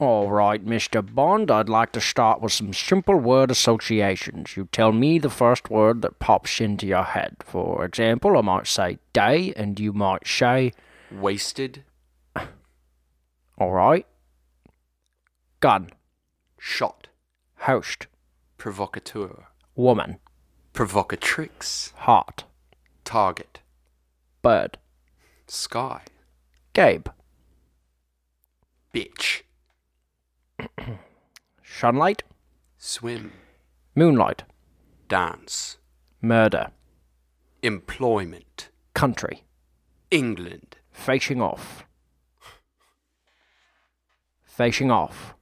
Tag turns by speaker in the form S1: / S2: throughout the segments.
S1: All right, Mr. Bond, I'd like to start with some simple word associations. You tell me the first word that pops into your head. For example, I might say day, and you might say,
S2: Wasted.
S1: all right, gun,
S2: Shot.
S1: host,
S2: Provocateur.
S1: woman,
S2: Provocatrix.
S1: heart,
S2: Target.
S1: bird,
S2: Sky.
S1: Gabe,
S2: Bitch.
S1: sunlight,
S2: Swim.
S1: moonlight,
S2: Dance.
S1: murder,
S2: Employment.
S1: country,
S2: England.
S1: facing off, facing off.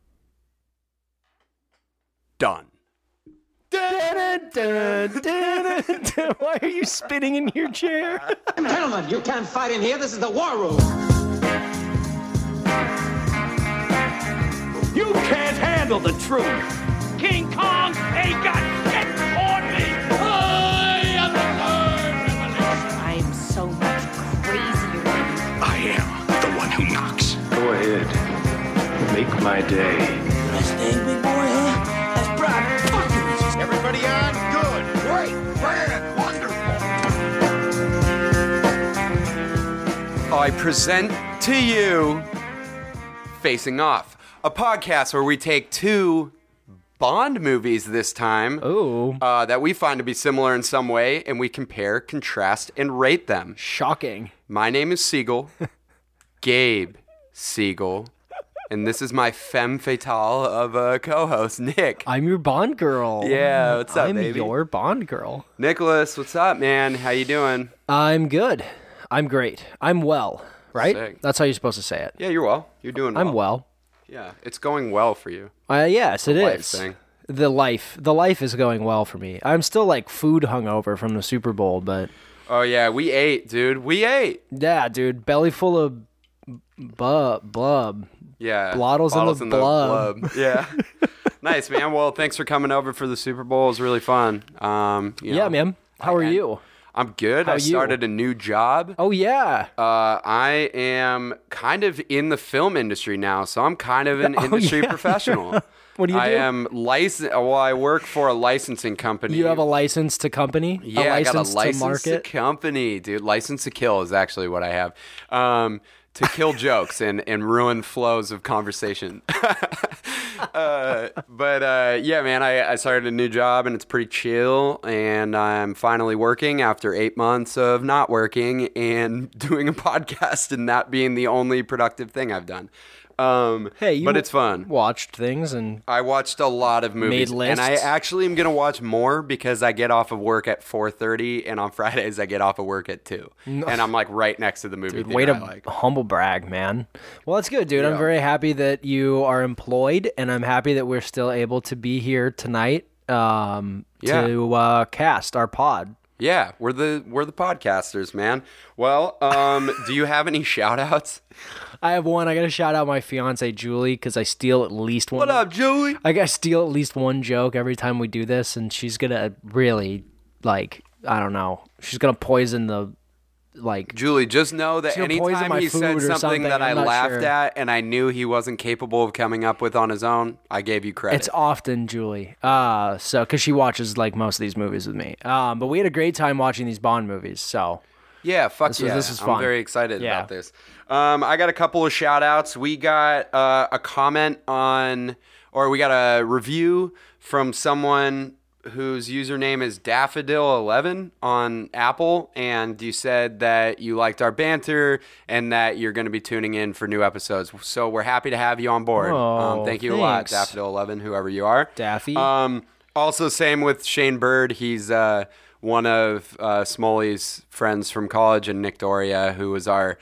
S2: Done.
S1: Why are you spinning in your chair?
S3: Gentlemen, you can't fight in here. This is the war room.
S4: You can't handle the truth. King Kong ain't got shit on me. I am the third revelation.
S5: I'm so much crazier than you.
S4: I am the one who knocks.
S6: Go ahead. Make my day.
S3: Nice thing, big boy, huh? That's Brock. Fuck you.
S4: Everybody on? Good. Great. Grand. Wonderful.
S2: I present to you Facing Off, a podcast where we take two Bond movies this time
S1: Ooh,
S2: uh, that we find to be similar in some way, and we compare, contrast, and rate them.
S1: shocking.
S2: My name is Siegel, Gabe Siegel, and this is my femme fatale of a co-host, Nick.
S1: I'm your Bond girl.
S2: Yeah, what's up, baby?
S1: I'm
S2: baby?
S1: your Bond girl.
S2: Nicholas, what's up, man? How you doing?
S1: I'm good. I'm great. I'm well. Right?
S2: Sick.
S1: That's how you're supposed to say it.
S2: Yeah, you're well. You're doing well.
S1: I'm well.
S2: Yeah, it's going well for you.
S1: Uh, yes, it is.
S2: thing.
S1: The life, the life is going well for me. I'm still like food hungover from the Super Bowl, but
S2: Oh yeah, we ate, dude. We ate.
S1: yeah, dude, belly full of bub blub.
S2: Yeah.
S1: Blottles in the
S2: bottles
S1: blood.
S2: blub. Yeah. nice, man. Well, thanks for coming over for the Super Bowl. It was really fun. Um, you
S1: Yeah,
S2: know,
S1: man. How are
S2: I-
S1: you?
S2: I'm good.
S1: How
S2: I
S1: you?
S2: started a new job.
S1: Oh yeah.
S2: Uh, I am kind of in the film industry now, so I'm kind of an
S1: Oh,
S2: industry
S1: yeah.
S2: professional.
S1: What do you
S2: I
S1: do?
S2: I am licensed. Well, I work for a licensing company.
S1: You have a license to company?
S2: Yeah,
S1: a
S2: I got a license
S1: to market?
S2: company, dude. License to kill is actually what I have. Um, to kill jokes and, and ruin flows of conversation. uh, but uh, yeah, man, I, I started a new job and it's pretty chill. And I'm finally working after eight months of not working and doing a podcast and that being the only productive thing I've done. Um,
S1: Hey, you
S2: but it's fun.
S1: Watched things and
S2: I watched a lot of movies, and I actually am gonna watch more because I get off of work at 4:30, and on Fridays I get off of work at two, and I'm like right next to the movie.
S1: way
S2: theater
S1: to
S2: like.
S1: humble brag, man. Well, that's good, dude. I'm very happy that you are employed, and I'm happy that we're still able to be here tonight um,
S2: Yeah.
S1: to uh, cast our pod.
S2: Yeah, we're the we're the podcasters, man. Well, um, do you have any shout outs?
S1: I have one. I got to shout out my fiance Julie because I steal at least one.
S2: What up, Julie?
S1: I got to steal at least one joke every time we do this, and she's gonna really like I don't know. She's gonna poison the like.
S2: Julie, just know that
S1: She's gonna poison
S2: anytime he said something,
S1: something,
S2: that I
S1: I'm
S2: laughed
S1: sure.
S2: at and I knew he wasn't capable of coming up with on his own, I gave you credit.
S1: It's often Julie. Uh so because she watches like most of these movies with me. Um, but we had a great time watching these Bond movies. So
S2: Yeah, fuck
S1: This was-
S2: yeah.
S1: this was
S2: I'm
S1: fun.
S2: very excited
S1: Yeah.
S2: about this. Um, I got a couple of shout outs. We got uh, a comment on, or we got a review from someone whose username is Daffodil11 on Apple. And you said that you liked our banter and that you're going to be tuning in for new episodes. So we're happy to have you on board. um,
S1: Oh,
S2: thank you a lot. Daffodil11, whoever you are.
S1: Daffy.
S2: Um, also, same with Shane Bird. He's uh, one of uh, Smalley's friends from college, and Nick Doria, who was our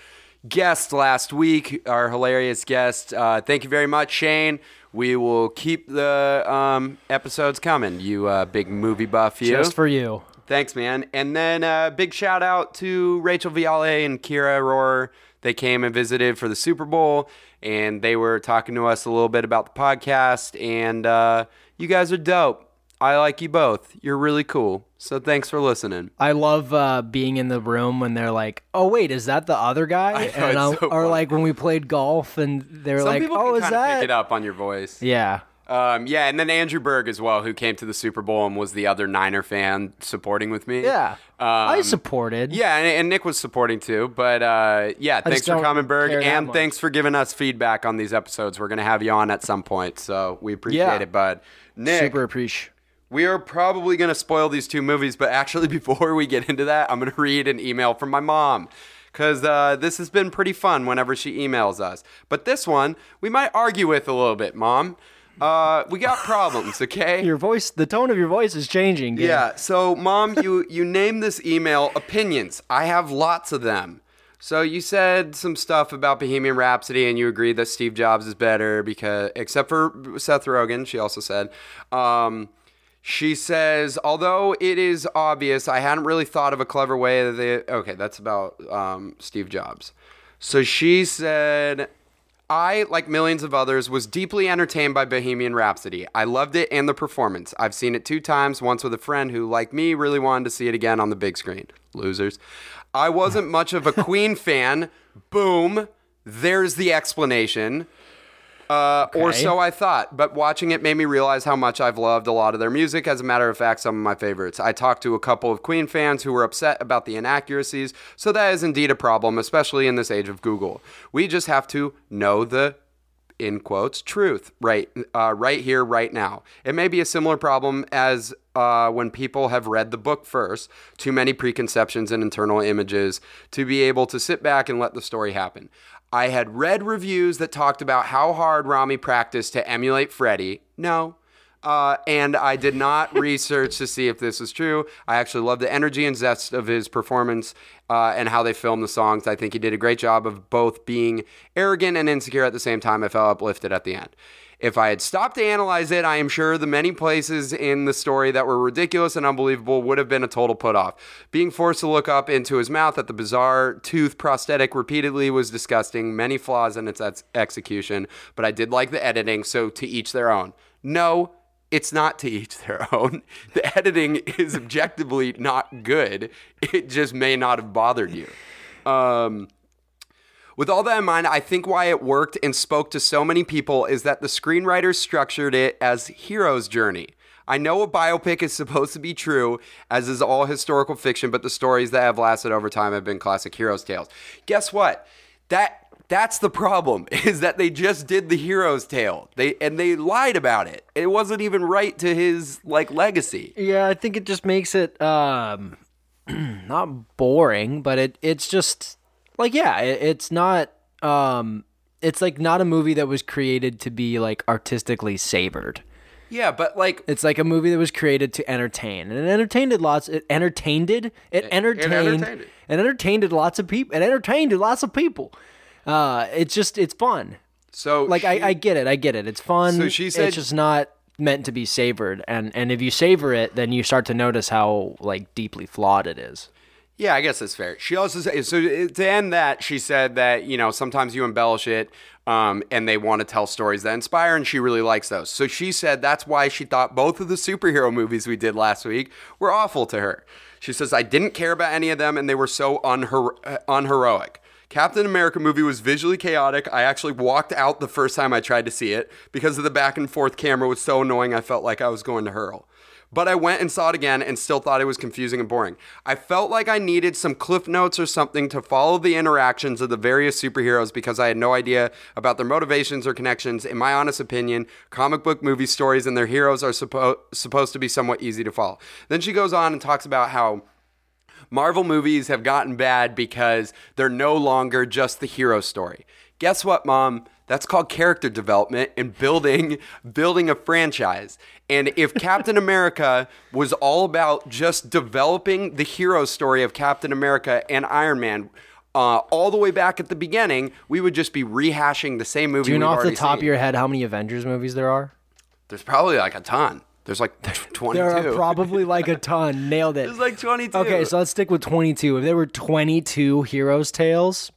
S2: guest last week, our hilarious guest. Uh, thank you very much, Shane. We will keep the um, episodes coming. You uh, big movie buff, you.
S1: just for you.
S2: Thanks, man. And then uh, big shout out to Rachel Viale and Kira Rohr. They came and visited for the Super Bowl, and they were talking to us a little bit about the podcast. And uh, you guys are dope. I like you both. You're really cool. So thanks for listening.
S1: I love uh, being in the room when they're like, "Oh wait, is that the other guy?"
S2: I know,
S1: and
S2: so
S1: or like when we played golf and they're
S2: Some
S1: like,
S2: people
S1: "Oh,
S2: can
S1: is that?"
S2: pick it up on your voice.
S1: Yeah.
S2: Um, yeah, and then Andrew Berg as well, who came to the Super Bowl and was the other Niner fan supporting with me.
S1: Yeah. I
S2: Um,
S1: supported.
S2: Yeah, and, and Nick was supporting too. But uh, yeah, thanks for coming, Berg, and thanks for giving us feedback on these episodes. We're gonna have you on at some point, so we appreciate
S1: Yeah.
S2: it, bud. Nick,
S1: Super appreciate.
S2: We are probably going to spoil these two movies, but actually, before we get into that, I'm going to read an email from my mom. Because uh, this has been pretty fun whenever she emails us. But this one, we might argue with a little bit, Mom. Uh, we got problems, okay?
S1: Your voice, the tone of your voice is changing. Gabe.
S2: Yeah. So, mom, you you named this email opinions. I have lots of them. So you said some stuff about Bohemian Rhapsody, and you agreed that Steve Jobs is better because, except for Seth Rogen, she also said. Um, she says, although it is obvious, I hadn't really thought of a clever way that they. Okay, that's about um, Steve Jobs. So she said, I, like millions of others, was deeply entertained by Bohemian Rhapsody. I loved it and the performance. I've seen it two times, once with a friend who, like me, really wanted to see it again on the big screen. Losers. I wasn't much of a Queen fan. Boom. There's the explanation. Uh, Or so I thought, but watching it made me realize how much I've loved a lot of their music. As a matter of fact, some of my favorites. I talked to a couple of Queen fans who were upset about the inaccuracies, so that is indeed a problem, especially in this age of Google. We just have to know the in quotes truth right uh, right here right now it may be a similar problem as uh, when people have read the book first too many preconceptions and internal images to be able to sit back and let the story happen i had read reviews that talked about how hard rami practiced to emulate freddie no uh, and I did not research to see if this is true. I actually love the energy and zest of his performance uh, and how they filmed the songs. I think he did a great job of both being arrogant and insecure at the same time. I felt uplifted at the end. If I had stopped to analyze it, I am sure the many places in the story that were ridiculous and unbelievable would have been a total put off. Being forced to look up into his mouth at the bizarre tooth prosthetic repeatedly was disgusting, many flaws in its ex- execution, but I did like the editing, so to each their own. No, it's not to each their own. The editing is objectively not good. It just may not have bothered you. Um, with all that in mind, I think why it worked and spoke to so many people is that the screenwriters structured it as hero's journey. I know a biopic is supposed to be true, as is all historical fiction, but the stories that have lasted over time have been classic hero's tales. Guess what? That that's the problem is that they just did the hero's tale. They and they lied about it. It wasn't even right to his like legacy.
S1: Yeah, I think it just makes it um not boring, but it it's just like yeah, it, it's not um it's like not a movie that was created to be like artistically savored.
S2: Yeah, but like
S1: It's like a movie that was created to entertain, and it entertained it lots. It entertained it. It entertained.
S2: entertained it.
S1: It entertained lots of people. It entertained lots of people. Uh, it's just it's fun.
S2: so
S1: Like
S2: she-
S1: I, I get it. I get it. It's fun.
S2: So she said-
S1: it's just not meant to be savored. And and if you savor it, then you start to notice how like deeply flawed it is.
S2: Yeah, I guess that's fair. She also said so to end that she said that you know sometimes you embellish it, um, and they want to tell stories that inspire, and she really likes those. So she said that's why she thought both of the superhero movies we did last week were awful to her. She says I didn't care about any of them, and they were so uh, unheroic. Captain America movie was visually chaotic. I actually walked out the first time I tried to see it because of the back and forth camera was so annoying. I felt like I was going to hurl. But I went and saw it again and still thought it was confusing and boring. I felt like I needed some cliff notes or something to follow the interactions of the various superheroes because I had no idea about their motivations or connections. In my honest opinion, comic book movie stories and their heroes are suppo- supposed to be somewhat easy to follow. Then she goes on and talks about how Marvel movies have gotten bad because they're no longer just the hero story. Guess what, mom? That's called character development and building building a franchise. And if Captain America was all about just developing the hero story of Captain America and Iron Man uh, all the way back at the beginning, we would just be rehashing the same movie.
S1: Do you know off the top of your head how many Avengers movies there are?
S2: There's probably like a ton. There's like 22.
S1: There are probably like a ton. Nailed it.
S2: There's like 22.
S1: Okay, so let's stick with 22. If there were 22 heroes' tales,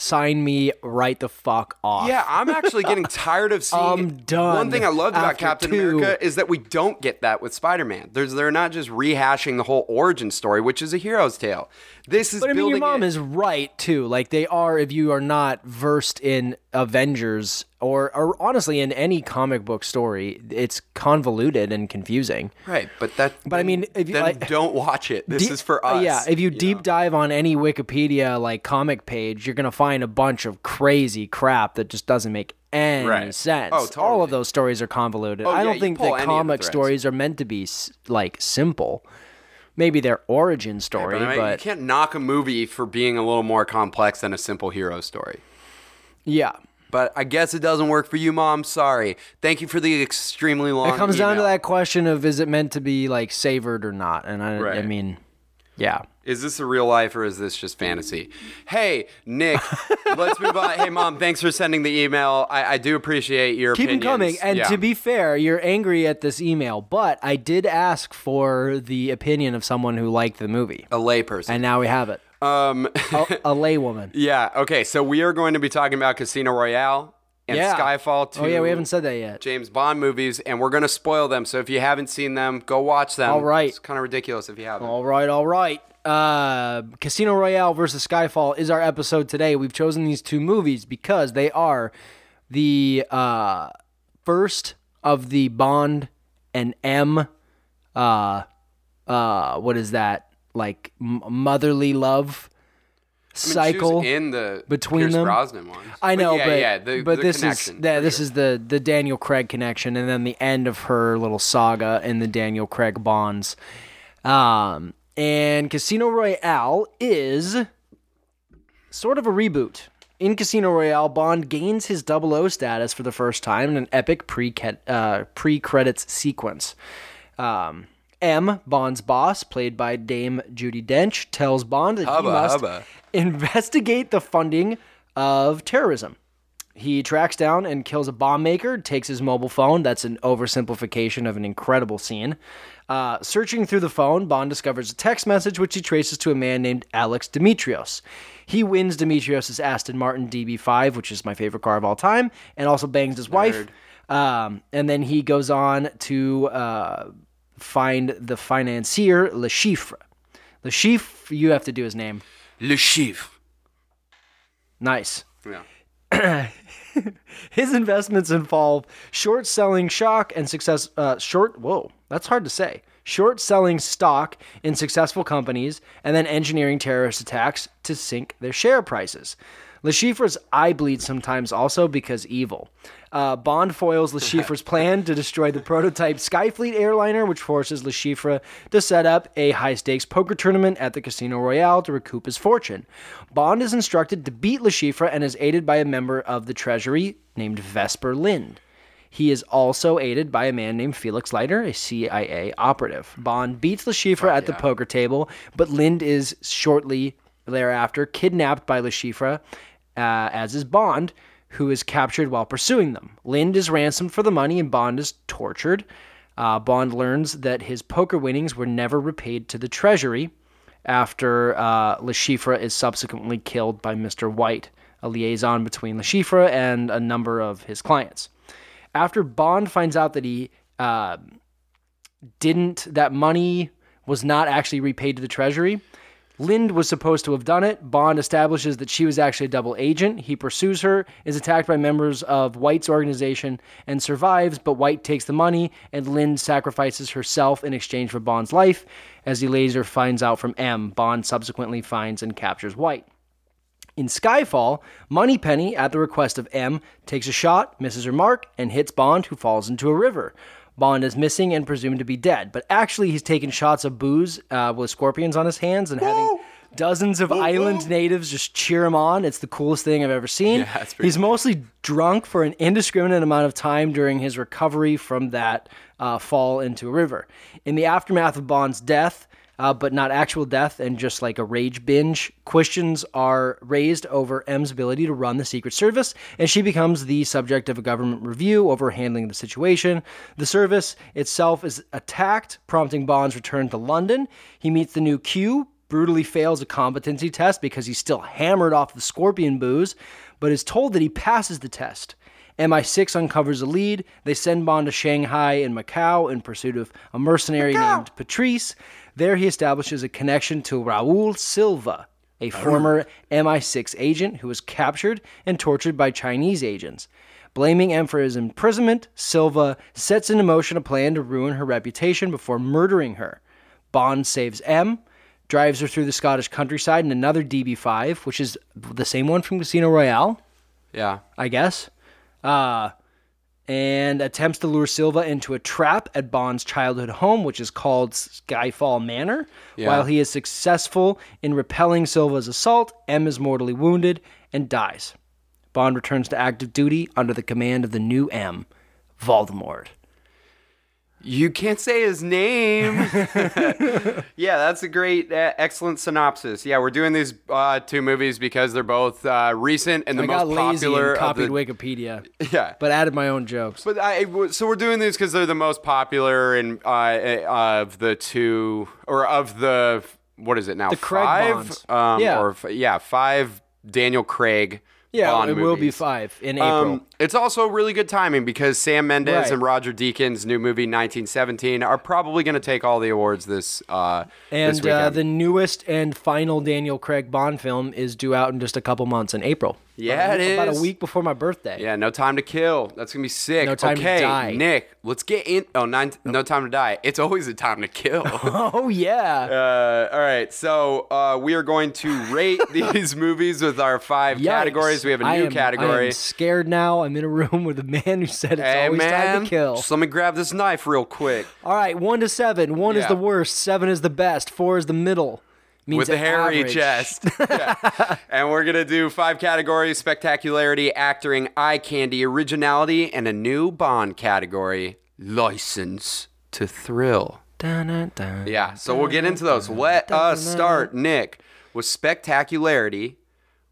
S1: sign me right the fuck off.
S2: Yeah, I'm actually getting tired of seeing.
S1: I'm done
S2: One thing I loved about Captain
S1: two.
S2: America is that we don't get that with Spider-Man. There's they're not just rehashing the whole origin story, which is a hero's tale. This is
S1: But I mean, your mom
S2: it-
S1: is right too. Like they are, if you are not versed in Avengers or, or honestly in any comic book story, it's convoluted and confusing.
S2: right, but that.
S1: But I mean, if you-
S2: then
S1: like-
S2: don't watch it. This
S1: Deep-
S2: is for
S1: uh,
S2: us.
S1: yeah, if you, deep
S2: know?
S1: dive on any Wikipedia like comic page, you're gonna find a bunch of crazy crap that just doesn't make any
S2: Right.
S1: sense.
S2: Oh,
S1: All of those stories are convoluted.
S2: Oh,
S1: I
S2: yeah,
S1: don't
S2: you
S1: think that
S2: any of the
S1: comic stories are meant to be like simple. Maybe their origin story,
S2: But I mean,
S1: but
S2: you can't knock a movie for being a little more complex than a simple hero story.
S1: yeah.
S2: But I guess it doesn't work for you, Mom. Sorry. Thank you for the extremely long.
S1: It comes down to that question of is it meant to be like savored or not? And I, I mean, yeah.
S2: Is this a real life or is this just fantasy? Hey, Nick, let's move on. Hey, Mom, thanks for sending the email. I, I do appreciate your
S1: Keep them
S2: opinions.
S1: coming. And
S2: Yeah.
S1: to be fair, you're angry at this email, but I did ask for the opinion of someone who liked the movie,
S2: a layperson.
S1: and now we have it.
S2: Um,
S1: A, a laywoman.
S2: yeah. Okay. So we are going to be talking about Casino Royale and
S1: Yeah.
S2: Skyfall. Two
S1: Oh yeah, we haven't said that yet.
S2: James Bond movies, and we're going to spoil them. So if you haven't seen them, go watch them.
S1: All right.
S2: It's kind of ridiculous if you haven't.
S1: All right, all right. Uh, Casino Royale versus Skyfall is our episode today. We've chosen these two movies because they are the uh, first of the Bond and M. Uh, uh, what is that like? M- motherly love
S2: I mean,
S1: cycle.
S2: in the
S1: between
S2: Pierce
S1: them.
S2: Brosnan ones.
S1: I know,
S2: yeah,
S1: but
S2: yeah, the,
S1: but
S2: the
S1: this is yeah, this
S2: sure.
S1: is the the Daniel Craig connection, and then the end of her little saga in the Daniel Craig Bonds. Um, and Casino Royale is sort of a reboot. In Casino Royale, Bond gains his 00 status for the first time in an epic pre uh, pre credits sequence. Um, M, Bond's boss, played by Dame Judi Dench, tells Bond that
S2: Hubba,
S1: he must
S2: hubba.
S1: investigate the funding of terrorism. He tracks down and kills a bomb maker, takes his mobile phone. That's an oversimplification of an incredible scene. Uh, searching through the phone, Bond discovers a text message which he traces to a man named Alex Dimitrios. He wins Dimitrios' Aston Martin DB5, which is my favorite car of all time, and also bangs his wife. Um, and then he goes on to uh, find the financier, Le Chiffre. Le Chiffre, you have to do his name.
S2: Le Chiffre.
S1: Nice.
S2: Yeah.
S1: His investments involve short selling shock and success. Uh, short. Whoa, that's hard to say. Short selling stock in successful companies and then engineering terrorist attacks to sink their share prices. Le Chiffre's eye bleeds sometimes also because evil. Uh, Bond foils Le plan to destroy the prototype Skyfleet airliner, which forces Le to set up a high stakes poker tournament at the Casino Royale to recoup his fortune. Bond is instructed to beat Le and is aided by a member of the Treasury named Vesper Lynd. He is also aided by a man named Felix Leiter, a CIA operative. Bond beats Le Chiffre at the poker table, but Lynd is shortly thereafter kidnapped by Le Chiffre, uh, as is Bond, who is captured while pursuing them. Lynd is ransomed for the money and Bond is tortured. Uh, Bond learns that his poker winnings were never repaid to the Treasury after uh, is subsequently killed by Mr. White, a liaison between Le Chiffre and a number of his clients. After Bond finds out that he uh, didn't, that money was not actually repaid to the Treasury, Lynd was supposed to have done it. Bond establishes that she was actually a double agent. He pursues her, is attacked by members of White's organization, and survives, but White takes the money, and Lynd sacrifices herself in exchange for Bond's life. As he later finds out from M, Bond subsequently finds and captures White. In Skyfall, Moneypenny, at the request of M, takes a shot, misses her mark, and hits Bond, who falls into a river. Bond is missing and presumed to be dead, but actually he's taking shots of booze uh, with scorpions on his hands and having dozens of island natives just cheer him on. It's the coolest thing I've ever seen.
S2: Yeah, it's pretty
S1: he's mostly drunk for an indiscriminate amount of time during his recovery from that uh, fall into a river. In the aftermath of Bond's death, uh, but not actual death and just like a rage binge. Questions are raised over M's ability to run the Secret Service, and she becomes the subject of a government review over handling the situation. The service itself is attacked, prompting Bond's return to London. He meets the new Q, brutally fails a competency test because he's still hammered off the scorpion booze, but is told that he passes the test. MI6 uncovers a lead. They send Bond to Shanghai and Macau in pursuit of a mercenary named Patrice. There he establishes a connection to Raul Silva, a former MI6 agent who was captured and tortured by Chinese agents. Blaming M for his imprisonment, Silva sets into motion a plan to ruin her reputation before murdering her. Bond saves M, drives her through the Scottish countryside in another DB5, which is the same one from Casino Royale.
S2: Yeah.
S1: I guess, uh, and attempts to lure Silva into a trap at Bond's childhood home, which is called Skyfall Manor.
S2: Yeah.
S1: While he is successful in repelling Silva's assault, M is mortally wounded and dies. Bond returns to active duty under the command of the new M, Voldemort.
S2: You can't say his name. yeah, that's a great, uh, excellent synopsis. Yeah, we're doing these uh, two movies because they're both uh, recent and the
S1: I
S2: most
S1: got lazy
S2: popular.
S1: and copied
S2: the,
S1: Wikipedia,
S2: yeah,
S1: but added my own jokes.
S2: But I, so we're doing these because they're the most popular and uh, of the two, or of the what is it now?
S1: The Craig
S2: five,
S1: Bonds.
S2: um,
S1: Yeah.
S2: or f- yeah, five Daniel Craig.
S1: yeah,
S2: Bond
S1: it will be five in April.
S2: Um, it's also really good timing because Sam Mendes
S1: Right.
S2: and Roger Deakins' new movie 1917 are probably going to take all the awards this uh, this
S1: and
S2: weekend.
S1: uh, the newest and final Daniel Craig Bond film is due out in just a couple months in April.
S2: Yeah,
S1: about,
S2: it
S1: About
S2: is.
S1: a week before my birthday.
S2: yeah, no time to kill. That's gonna be sick.
S1: No Time to
S2: okay,
S1: Die.
S2: Nick, let's get in. Oh, nine, no time to die. It's always a time to kill.
S1: Oh yeah.
S2: Uh, all right, so uh, we are going to rate these movies with our five
S1: Yikes.
S2: categories. We have a new
S1: am-
S2: category.
S1: scared now. I'm in a room with a man who said it's
S2: hey
S1: always
S2: man,
S1: time to kill.
S2: just let me grab this knife real quick.
S1: All right, one to seven. One is the worst. Seven is the best. Four is the middle. Means
S2: with the hairy
S1: average.
S2: chest. Yeah. and we're gonna do five categories: spectacularity, acting, eye candy, originality, and a new Bond category: license to thrill.
S1: Dun, dun, dun.
S2: Yeah, so we'll get into those. Let us start, Nick, with spectacularity,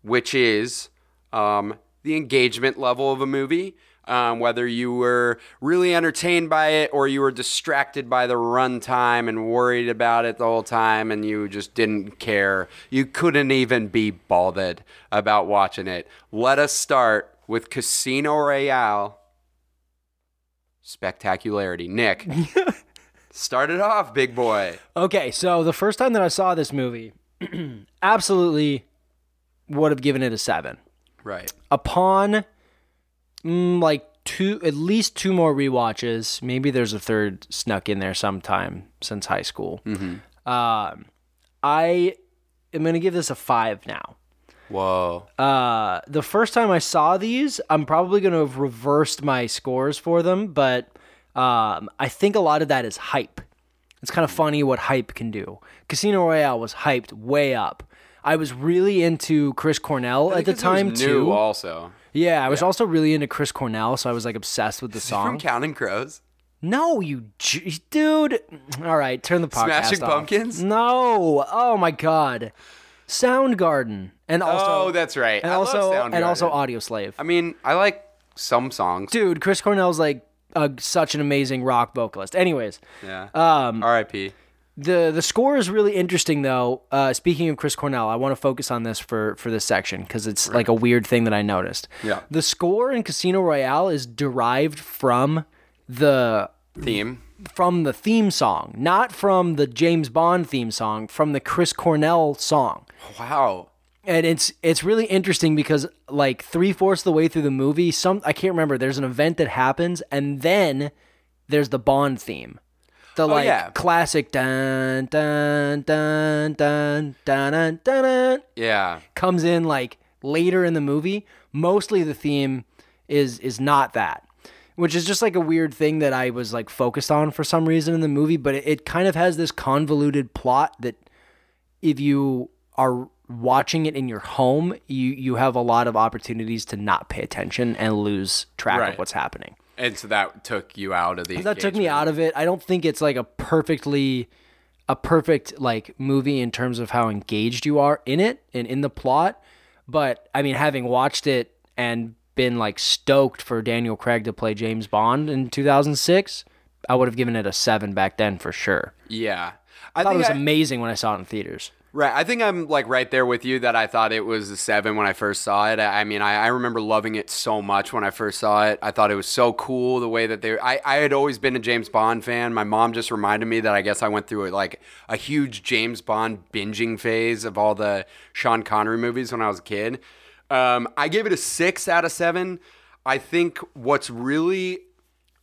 S2: which is um, the engagement level of a movie. Um, whether you were really entertained by it or you were distracted by the runtime and worried about it the whole time and you just didn't care. You couldn't even be bothered about watching it. Let us start with Casino Royale. Spectacularity. Nick, start it off, big boy.
S1: Okay, so the first time that I saw this movie, absolutely would have given it a seven.
S2: Right.
S1: Upon mm, like two, at least two more rewatches, maybe there's a third snuck in there sometime since high school. Um, I am gonna give this a five now.
S2: Whoa.
S1: Uh, the first time I saw these, I'm probably going to have reversed my scores for them, but um, I think a lot of that is hype. It's kind of funny what hype can do. Casino Royale was hyped way up. I was really into Chris Cornell at the time
S2: new
S1: too.
S2: Also,
S1: yeah, I was also really into Chris Cornell, so I was like obsessed with the
S2: from
S1: song.
S2: Counting Crows.
S1: No, you j- dude. All right, turn the podcast
S2: Smashing
S1: off.
S2: Pumpkins?
S1: No. Oh my god. Soundgarden and also
S2: oh, that's right.
S1: and
S2: I love
S1: also and also Audio Slave.
S2: I mean, I like some songs.
S1: Dude, Chris Cornell's like a, such an amazing rock vocalist. Anyways,
S2: Yeah.
S1: um,
S2: R.I.P.
S1: the the score is really interesting though. Uh, speaking of Chris Cornell, I want to focus on this for for this section because it's like a weird thing that I noticed.
S2: Yeah.
S1: the score in Casino Royale is derived from the
S2: Theme.
S1: from the theme song, not from the James Bond theme song, from the Chris Cornell song.
S2: Wow.
S1: and it's it's really interesting because like three fourths of the way through the movie, some I can't remember. There's an event that happens, and then there's the Bond theme, the oh, like
S2: Oh, yeah.
S1: classic dun dun dun dun dun dun dun, dun
S2: Yeah.
S1: comes in like later in the movie. Mostly the theme is is not that. Which is just like a weird thing that I was like focused on for some reason in the movie, but it, it kind of has this convoluted plot that if you are watching it in your home, you you have a lot of opportunities to not pay attention and lose track
S2: Right.
S1: of what's happening.
S2: And so that took you out of the.
S1: That took me out of it. I don't think it's like a perfectly a perfect like movie in terms of how engaged you are in it and in the plot, but I mean having watched it and been like stoked for Daniel Craig to play James Bond in 2006, I would have given it a 7 back then for sure.
S2: Yeah.
S1: I thought it was amazing when I saw it in theaters.
S2: Right. I think I'm like right there with you that I thought it was a seven when I first saw it. I mean, I, I remember loving it so much when I first saw it. I thought it was so cool the way that they. I, I had always been a James Bond fan. My mom just reminded me that I guess I went through like a huge James Bond binging phase of all the Sean Connery movies when I was a kid. Um, I gave it a six out of seven. I think what's really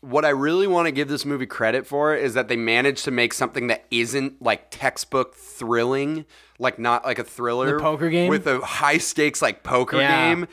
S2: what I really want to give this movie credit for is that they managed to make something that isn't like textbook thrilling, like not like a thriller,
S1: The poker game?
S2: with a high stakes like poker
S1: Yeah.
S2: game,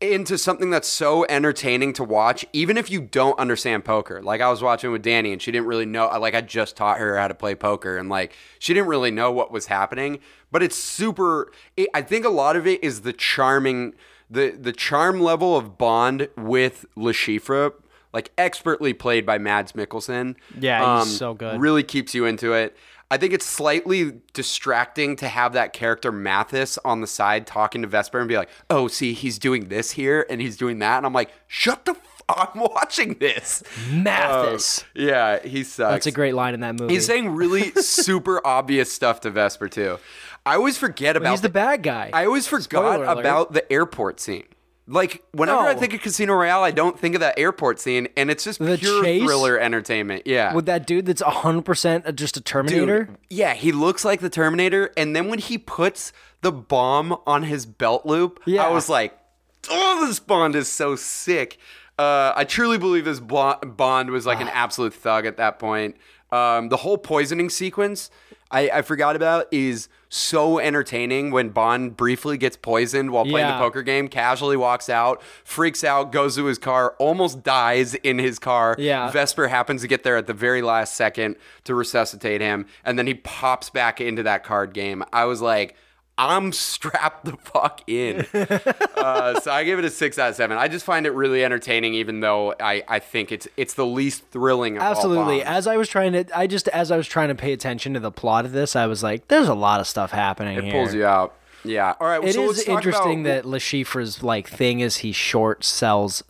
S2: into something that's so entertaining to watch, even if you don't understand poker. Like I was watching with Danny, and she didn't really know. Like I just taught her how to play poker, and like she didn't really know what was happening. But it's super. It, I think a lot of it is the charming, the the charm level of Bond with Le Chiffre like expertly played by Mads Mikkelsen.
S1: Yeah, he's um, so good.
S2: Really keeps you into it. I think it's slightly distracting to have that character Mathis on the side talking to Vesper and be like, "Oh, see, he's doing this here and he's doing that," and I'm like, "Shut the! F- I'm watching this."
S1: Mathis.
S2: Um, yeah, he sucks.
S1: That's a great line in that movie.
S2: He's saying really super obvious stuff to Vesper too. I always forget about
S1: He's the bad guy.
S2: I always forgot about the airport scene. Like whenever I think of Casino Royale, I don't think of that airport scene, and it's just
S1: The
S2: pure
S1: chase?
S2: thriller entertainment. Yeah,
S1: with that dude that's 100% just a Terminator.
S2: Dude, yeah, he looks like the Terminator, and then when he puts the bomb on his belt loop,
S1: Yeah.
S2: I was like, "Oh, this Bond is so sick." Uh, I truly believe this Bond was like an
S1: Ah.
S2: absolute thug at that point. Um, the whole poisoning sequence I, I forgot about is so entertaining when Bond briefly gets poisoned while playing the poker game, casually walks out, freaks out, goes to his car, almost dies in his car.
S1: Yeah.
S2: Vesper happens to get there at the very last second to resuscitate him, and then he pops back into that card game. I was like, I'm strapped the fuck in. uh, so I give it a six out of seven. I just find it really entertaining, even though I, I think it's it's the least thrilling. Of
S1: Absolutely. As I was trying to, I just as I was trying to pay attention to the plot of this, I was like, "There's a lot of stuff happening
S2: it
S1: here."
S2: pulls you out. Yeah. All right. Well,
S1: It
S2: so
S1: is interesting
S2: about-
S1: that LeChiffre's like thing is he short sells.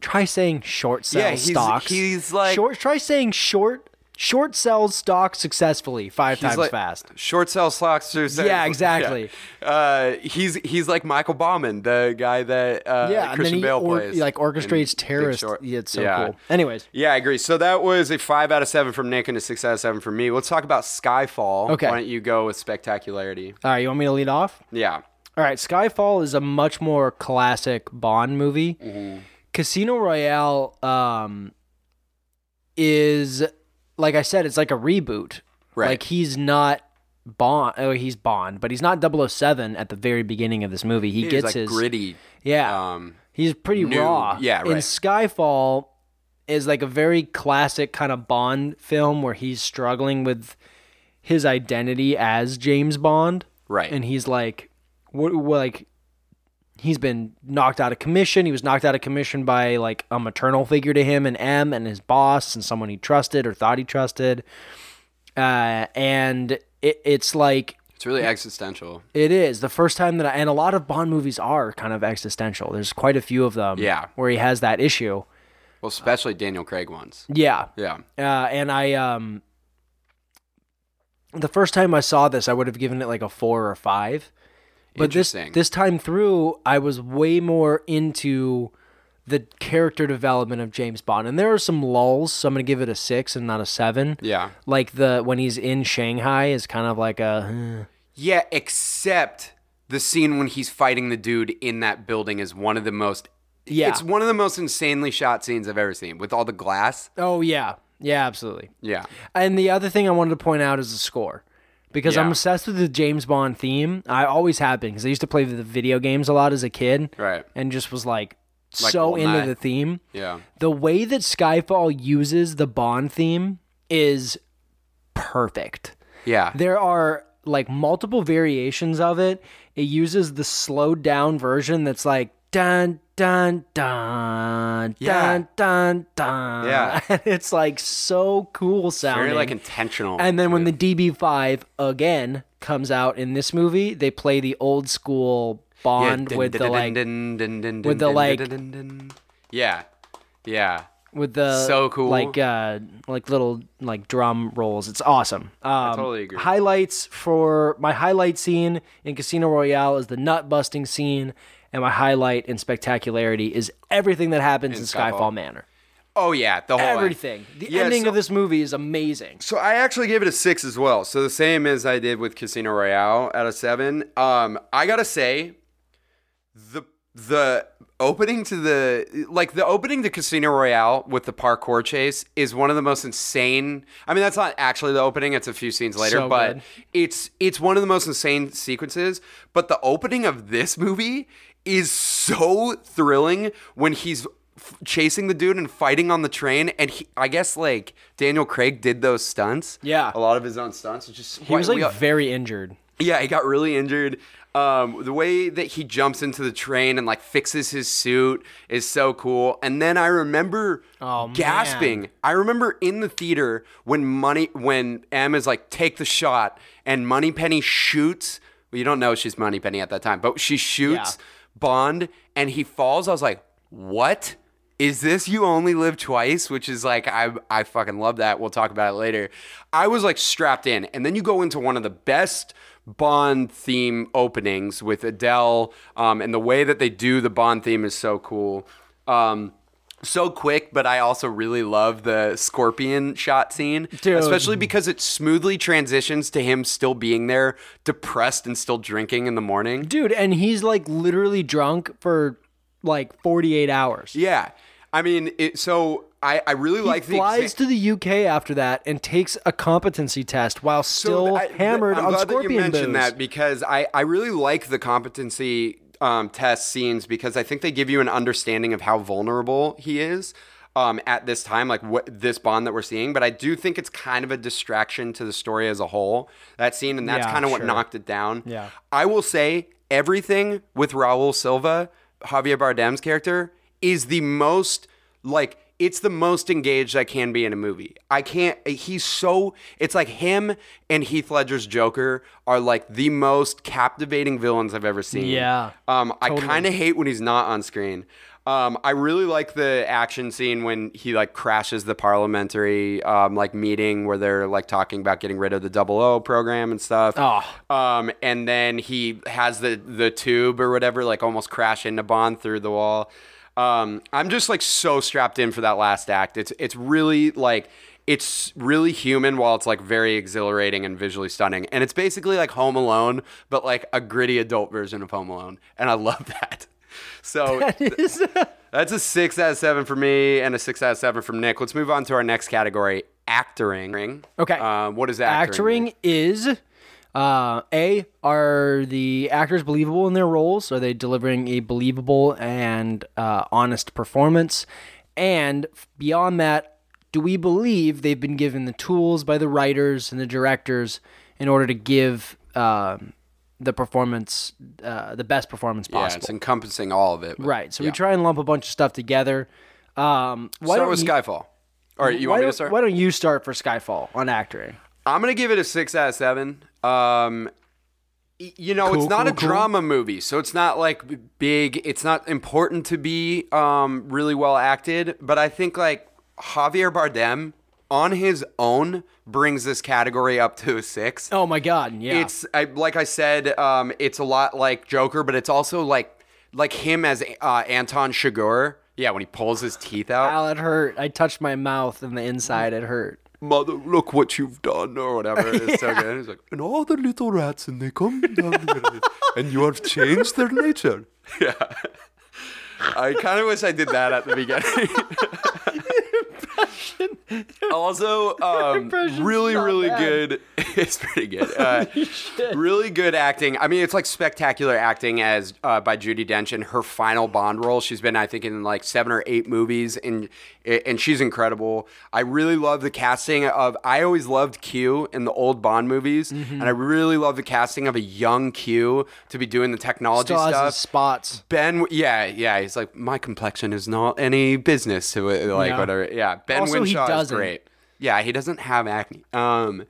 S1: Try saying short sells
S2: Yeah, he's-
S1: stocks.
S2: he's like-
S1: short. Try saying short. Short sells stock successfully five
S2: He's
S1: times
S2: like-
S1: fast.
S2: Short sell stocks. or-
S1: Yeah, exactly.
S2: Yeah. Uh, he's he's like Michael Bauman, the guy that uh,
S1: yeah, and then
S2: Christian
S1: he
S2: Bale
S1: or-
S2: plays.
S1: like orchestrates terrorists. Yeah, it's so
S2: Yeah.
S1: cool. Anyways,
S2: Yeah, I agree. So that was a five out of seven from Nick and a six out of seven from me. Let's talk about Skyfall.
S1: Okay.
S2: Why don't you go with spectacularity?
S1: all right, you want me to lead off?
S2: Yeah.
S1: All right, Skyfall is a much more classic Bond movie.
S2: Mm-hmm.
S1: Casino Royale um, is, like I said, it's like a reboot.
S2: Right.
S1: Like he's not Bond. Oh, he's Bond, but he's not 007 at the very beginning of this movie. He
S2: He's
S1: gets
S2: like
S1: his
S2: gritty.
S1: Yeah.
S2: Um,
S1: He's pretty
S2: new-
S1: raw.
S2: yeah,
S1: And
S2: right.
S1: Skyfall is like a very classic kind of Bond film where he's struggling with his identity as James Bond.
S2: Right.
S1: And he's like, what, like, he's been knocked out of commission. He was knocked out of commission by like a maternal figure to him and M and his boss and someone he trusted or thought he trusted. Uh, and it, it's like,
S2: it's really existential.
S1: it is the first time that I, and a lot of Bond movies are kind of existential. There's quite a few of them.
S2: Yeah.
S1: Where he has that issue.
S2: Well, especially Daniel Craig ones.
S1: Yeah.
S2: Yeah.
S1: Uh, and I, um, the first time I saw this, I would have given it like a four or five. But this this time through, I was way more into the character development of James Bond, and there are some lulls. So I'm gonna give it a six and not a seven.
S2: Yeah.
S1: Like the when he's in Shanghai is kind of like a.
S2: Yeah, except the scene when he's fighting the dude in that building is one of the most.
S1: Yeah.
S2: It's one of the most insanely shot scenes I've ever seen with all the glass.
S1: Oh yeah, yeah, absolutely.
S2: Yeah.
S1: And the other thing I wanted to point out is the score. Because I'm obsessed with the James Bond theme. I always have been because I used to play the video games a lot as a kid.
S2: Right.
S1: And just was like,
S2: Like
S1: so into the theme.
S2: Yeah.
S1: The way that Skyfall uses the Bond theme is perfect.
S2: Yeah.
S1: There are like multiple variations of it. It uses the slowed down version that's like dun dun dun
S2: Yeah.
S1: dun dun dun.
S2: Yeah.
S1: And it's like so cool sounding.
S2: Very like intentional.
S1: And then when the DB5 again comes out in this movie, they play the old school Bond
S2: Yeah,
S1: with the like with the, like-.
S2: Yeah. Yeah.
S1: with the
S2: So cool.
S1: like uh like little like drum rolls. It's awesome. Um,
S2: totally agree.
S1: Highlights for my highlight scene in Casino Royale is the nut busting scene, and my highlight and spectacularity is everything that happens in,
S2: In
S1: Skyfall,
S2: Skyfall.
S1: Manor.
S2: Oh yeah, the whole
S1: Everything. The
S2: Yeah,
S1: ending
S2: so-
S1: of this movie is amazing.
S2: So I actually gave it a six as well. So the same as I did with Casino Royale out of seven. Um, I gotta say, the the opening to the like the opening to Casino Royale with the parkour chase is one of the most insane. I mean, that's not actually the opening; it's a few scenes later,
S1: So
S2: but
S1: good.
S2: it's it's one of the most insane sequences. But the opening of this movie is so thrilling when he's f- chasing the dude and fighting on the train and he, i guess like daniel craig did those stunts
S1: Yeah.
S2: a lot of his own stunts which is
S1: He was like very injured.
S2: yeah he got really injured um, the way that he jumps into the train and like fixes his suit is so cool and then i remember
S1: Oh, man.
S2: gasping i remember in the theater when money when em is like take the shot and Moneypenny shoots well you don't know she's Moneypenny at that time but she shoots
S1: Yeah.
S2: Bond and he falls i was like what? Is this you only live twice? Which is like i i fucking love that. We'll talk about it later. I was like strapped in. And then you go into one of the best bond theme openings with adele um, and the way that they do the bond theme is so cool. Um, so quick, but I also really love the scorpion shot scene,
S1: Dude.
S2: especially because it smoothly transitions to him still being there, depressed and still drinking in the morning.
S1: Dude, and he's like literally drunk for like 48 hours.
S2: Yeah, I mean, it, so I I really
S1: He
S2: like the
S1: flies
S2: exa-
S1: to the UK after that and takes a competency test while still
S2: th- I-
S1: hammered
S2: I'm
S1: on
S2: glad
S1: scorpion
S2: that you mentioned
S1: booze.
S2: that because I, I really like the competency um, test scenes because I think they give you an understanding of how vulnerable he is um, at this time, like what this bond that we're seeing. But I do think it's kind of a distraction to the story as a whole. That scene, and that's
S1: Yeah,
S2: kind of what knocked it down.
S1: Yeah.
S2: I will say everything with Raul Silva, Javier Bardem's character, is the most like it's the most engaged I can be in a movie. I can't he's so it's like him and Heath Ledger's Joker are like the most captivating villains I've ever seen.
S1: Yeah,
S2: Um I kind of hate when he's not on screen. Um, I really like the action scene when he like crashes the parliamentary um, like meeting where they're like talking about getting rid of the double O program and stuff.
S1: Oh.
S2: Um, and then he has the the tube or whatever like almost crash into Bond through the wall. Um, I'm just like so strapped in for that last act. It's it's really like it's really human while it's like very exhilarating and visually stunning. And it's basically like Home Alone, but like a gritty adult version of Home Alone. And I love that. So that's a six out of seven for me and a six out of seven from Nick. Let's move on to our next category, actoring.
S1: Okay.
S2: Uh, what is actoring?
S1: Actoring is uh, A, are the actors believable in their roles? Are they delivering a believable and uh, honest performance? And beyond that, do we believe they've been given the tools by the writers and the directors in order to give um, the performance uh, the best performance possible?
S2: Yeah, it's encompassing all of it. but-
S1: right. So
S2: yeah.
S1: we try and lump a bunch of stuff together. Um, why
S2: Start
S1: don't
S2: with
S1: you,
S2: Skyfall. All right, you want me to start?
S1: Why don't you start for Skyfall on actoring?
S2: I'm gonna give it a six out of seven. Um, you know, it's not
S1: cool,
S2: a
S1: cool.
S2: drama movie, so it's not like big. It's not important to be um, really well acted, but I think like Javier Bardem on his own brings this category up to a six.
S1: Oh my God! Yeah,
S2: It's I, like I said, um, it's a lot like Joker, but it's also like like him as uh, Anton Chigurh. Yeah, when he pulls his teeth out.
S1: Ow, it hurt. I touched my mouth and the inside. It hurt.
S2: Mother, look what you've done, or whatever. It's so good. He's like, and all the little rats, and they come down and you have changed their nature. Yeah. I kind of wish I did that at the beginning. also, um, really, really
S1: bad.
S2: good. It's pretty good. Uh, really good acting. I mean, it's like spectacular acting as uh, by Judi Dench in her final Bond role. She's been, I think, in like seven or eight movies, and and she's incredible. I really love the casting of. I always loved Q in the old Bond movies,
S1: Mm-hmm.
S2: and I really love the casting of a young Q to be doing the technology
S1: Still
S2: stuff.
S1: spots.
S2: Ben, yeah, yeah, he's like my complexion is not any business to it, like
S1: Yeah.
S2: whatever. Yeah, Ben
S1: Also, he
S2: Whishaw is
S1: doesn't.
S2: great. Yeah, he doesn't have acne. Um,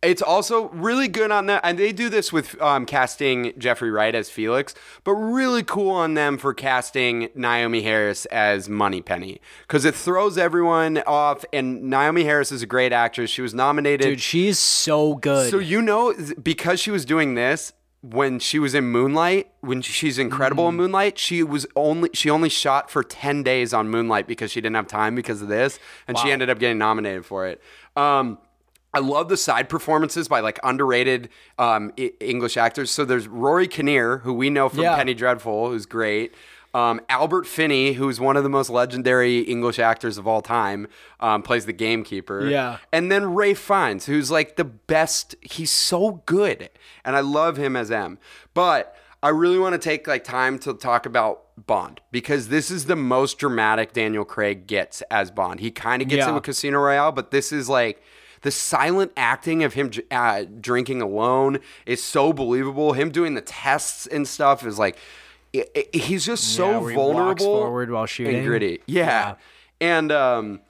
S2: It's also really good on that, and they do this with um, casting Jeffrey Wright as Felix, but really cool on them for casting Naomie Harris as Moneypenny because it throws everyone off. And Naomie Harris is a great actress; she was nominated.
S1: Dude, she's so good.
S2: So you know, because she was doing this when she was in Moonlight, when she's incredible
S1: Mm.
S2: in Moonlight, she was only she only shot for ten days on Moonlight because she didn't have time because of this, and she ended up getting nominated for it. Um, I love the side performances by like underrated um, I- English actors. So there's Rory Kinnear, who we know from
S1: Yeah.
S2: Penny Dreadful, who's great. Um, Albert Finney, who's one of the most legendary English actors of all time, um, plays the gamekeeper.
S1: Yeah.
S2: And then Ralph Fiennes, who's like the best. He's so good, and I love him as M. But I really want to take like time to talk about Bond because this is the most dramatic Daniel Craig gets as Bond. He kind of gets
S1: Yeah.
S2: it with Casino Royale, but this is like the silent acting of him uh, drinking alone is so believable. Him doing the tests and stuff is like. i- i- He's just so
S1: where he
S2: vulnerable
S1: forward while shooting.
S2: and gritty. Yeah. And um,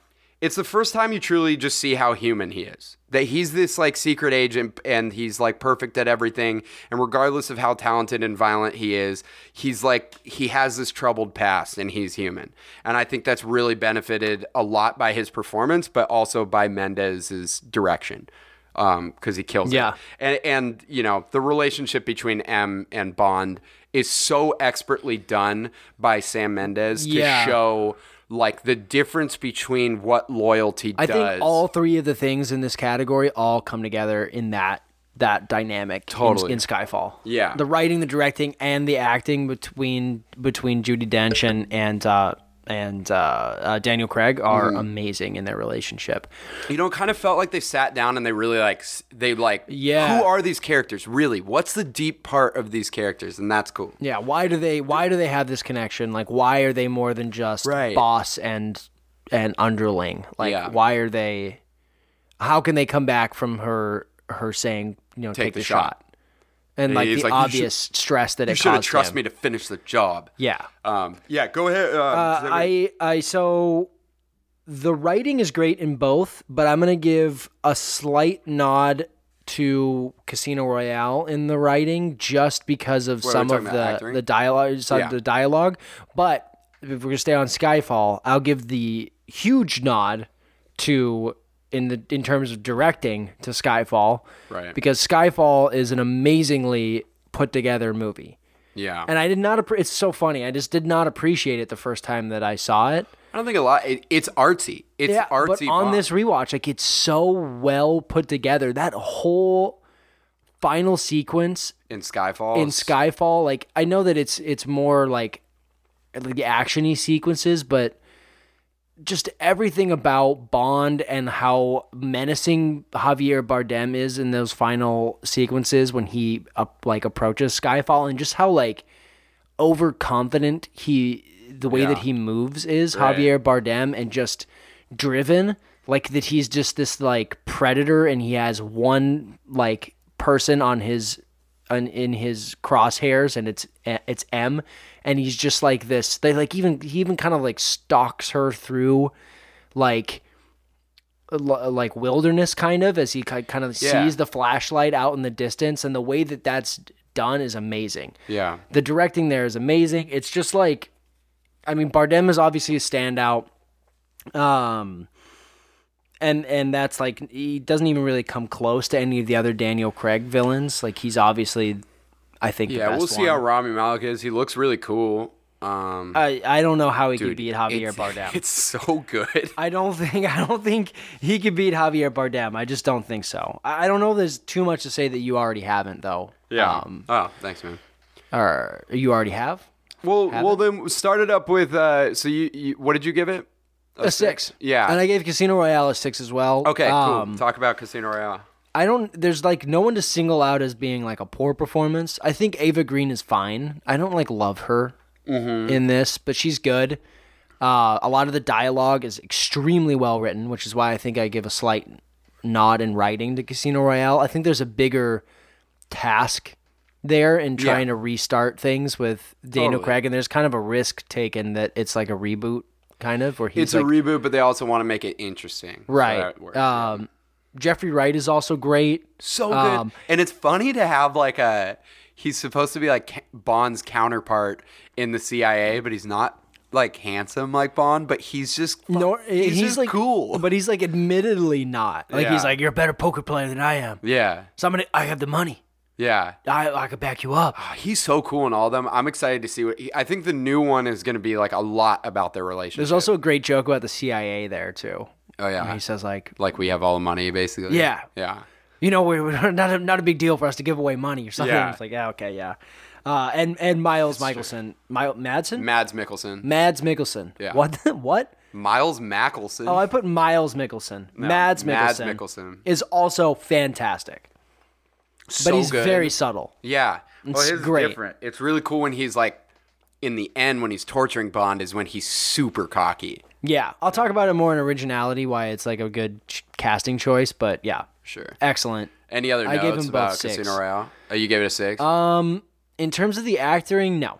S2: it's the first time you truly just see how human he is. That he's this like secret agent and he's like perfect at everything. And regardless of how talented and violent he is, he's like, he has this troubled past and he's human. And I think that's really benefited a lot by his performance, but also by Mendes's direction. Um, because he kills
S1: Yeah.
S2: it. And, and, you know, the relationship between M and Bond is so expertly done by Sam Mendes to
S1: Yeah.
S2: show like the difference between what loyalty
S1: I
S2: does.
S1: think all three of the things in this category all come together in that that dynamic in-
S2: Totally.
S1: in, Skyfall.
S2: Yeah.
S1: the writing, the directing, and the acting between between Judi Dench and and uh, and uh, uh, Daniel Craig are
S2: Mm-hmm.
S1: amazing in their relationship.
S2: you know, it kind of felt like they sat down and they really like they like
S1: Yeah.
S2: who are these characters really? What's the deep part of these characters? And that's cool.
S1: Yeah, why do they why do they have this connection? Like why are they more than just
S2: Right.
S1: boss and and underling? Like
S2: Yeah.
S1: why are they how can they come back from her her saying, you know, take,
S2: the
S1: the,
S2: shot.
S1: shot? And like
S2: he's
S1: the
S2: like, "You
S1: obvious stress that
S2: You
S1: it
S2: should have
S1: caused
S2: trusted
S1: him.
S2: me to finish the job.
S1: Yeah.
S2: Um, yeah, go ahead. Uh,
S1: Uh, I I so the writing is great in both, but I'm gonna give a slight nod to Casino Royale in the writing just because of
S2: What,
S1: some of the
S2: acting?
S1: the dialogue, some
S2: Yeah.
S1: of the dialogue. But if we're gonna stay on Skyfall, I'll give the huge nod to in the in terms of directing to Skyfall,
S2: Right.
S1: Because Skyfall is an amazingly put together movie.
S2: yeah.
S1: And I did not. appre- It's so funny. I just did not appreciate it the first time that I saw it.
S2: I don't think a lot. It, it's artsy. It's
S1: yeah,
S2: artsy.
S1: but on
S2: Bond.
S1: this rewatch, like it's so well put together. That whole final sequence
S2: in Skyfall.
S1: in Skyfall, like I know that it's it's more like like the actiony sequences, but just everything about Bond and how menacing Javier Bardem is in those final sequences when he up like approaches Skyfall, and just how like overconfident he the way that he moves is
S2: Right.
S1: Javier Bardem and just driven like that he's just this like predator and he has one like person on his on, in his crosshairs and it's eh, it's M and he's just like this they like even he even kind of like stalks her through like like wilderness kind of as he kind of
S2: Yeah.
S1: sees the flashlight out in the distance and the way that that's done is amazing
S2: Yeah.
S1: the directing there is amazing. It's just like, I mean, Bardem is obviously a standout, um, and and that's like he doesn't even really come close to any of the other Daniel Craig villains. Like he's obviously, I think, the
S2: Yeah, we'll see
S1: one.
S2: how Rami Malek is. He looks really cool. Um,
S1: I I don't know how he
S2: dude,
S1: could beat Javier
S2: it's,
S1: Bardem.
S2: It's so good.
S1: I don't think I don't think he could beat Javier Bardem. I just don't think so. I, I don't know. There's too much to say that you already haven't though. Um,
S2: oh, thanks, man.
S1: or you already have
S2: Well,
S1: Have
S2: well, then start it up with. Uh, so you, you, what did you give it?
S1: a six.
S2: Yeah.
S1: and I gave Casino Royale a six as well.
S2: okay,
S1: Um,
S2: cool. Talk about Casino Royale.
S1: I don't. There's like no one to single out as being like a poor performance. I think Ava Green is fine. I don't like love her
S2: Mm-hmm.
S1: in this, but she's good. Uh, a lot of the dialogue is extremely well written, which is why I think I give a slight nod in writing to Casino Royale. I think there's a bigger task there in trying to restart things with Daniel
S2: Totally.
S1: Craig, and there's kind of a risk taken that it's like a reboot, kind of, where he's
S2: It's
S1: like,
S2: a reboot, but they also want to make it interesting. So
S1: Right.
S2: works,
S1: um, Jeffrey Wright is also great.
S2: so good.
S1: Um,
S2: and it's funny to have like a he's supposed to be like Bond's counterpart in the CIA, but he's not like handsome like Bond, but he's just fu-
S1: Nor,
S2: he's,
S1: he's,
S2: just
S1: like
S2: cool.
S1: but he's like admittedly not. Like
S2: Yeah.
S1: he's like, you're a better poker player than I am.
S2: yeah,
S1: Somebody, I have the money.
S2: yeah.
S1: I I could back you up.
S2: He's so cool in all of them. I'm excited to see what. He, I think the new one is going to be like a lot about their relationship.
S1: There's also a great joke about the CIA there too.
S2: Oh yeah,
S1: he says like,
S2: like we have all the money basically.
S1: Yeah.
S2: yeah.
S1: you know, we're, we're not a, not a big deal for us to give away money or something.
S2: Yeah.
S1: It's like, yeah, okay, yeah. Uh, and and Miles Michelson, My, Madsen,
S2: Mads Mikkelsen,
S1: Mads Mikkelsen.
S2: Yeah.
S1: What? what?
S2: Miles Mackelson.
S1: Oh, I put Miles Mikkelsen. Mads Mikkelsen.
S2: Mads
S1: Mikkelsen. is also fantastic, but he's
S2: good.
S1: very subtle.
S2: Yeah.
S1: It's
S2: well,
S1: great.
S2: different. It's really cool when he's like, in the end, when he's torturing Bond, is when he's super cocky.
S1: Yeah, I'll talk about it more in originality, why it's like a good ch- casting choice. But yeah,
S2: Sure.
S1: excellent.
S2: Any other
S1: I
S2: notes
S1: gave him both
S2: about
S1: six.
S2: Casino Royale? Oh, you gave it a six?
S1: Um, In terms of the acting, no.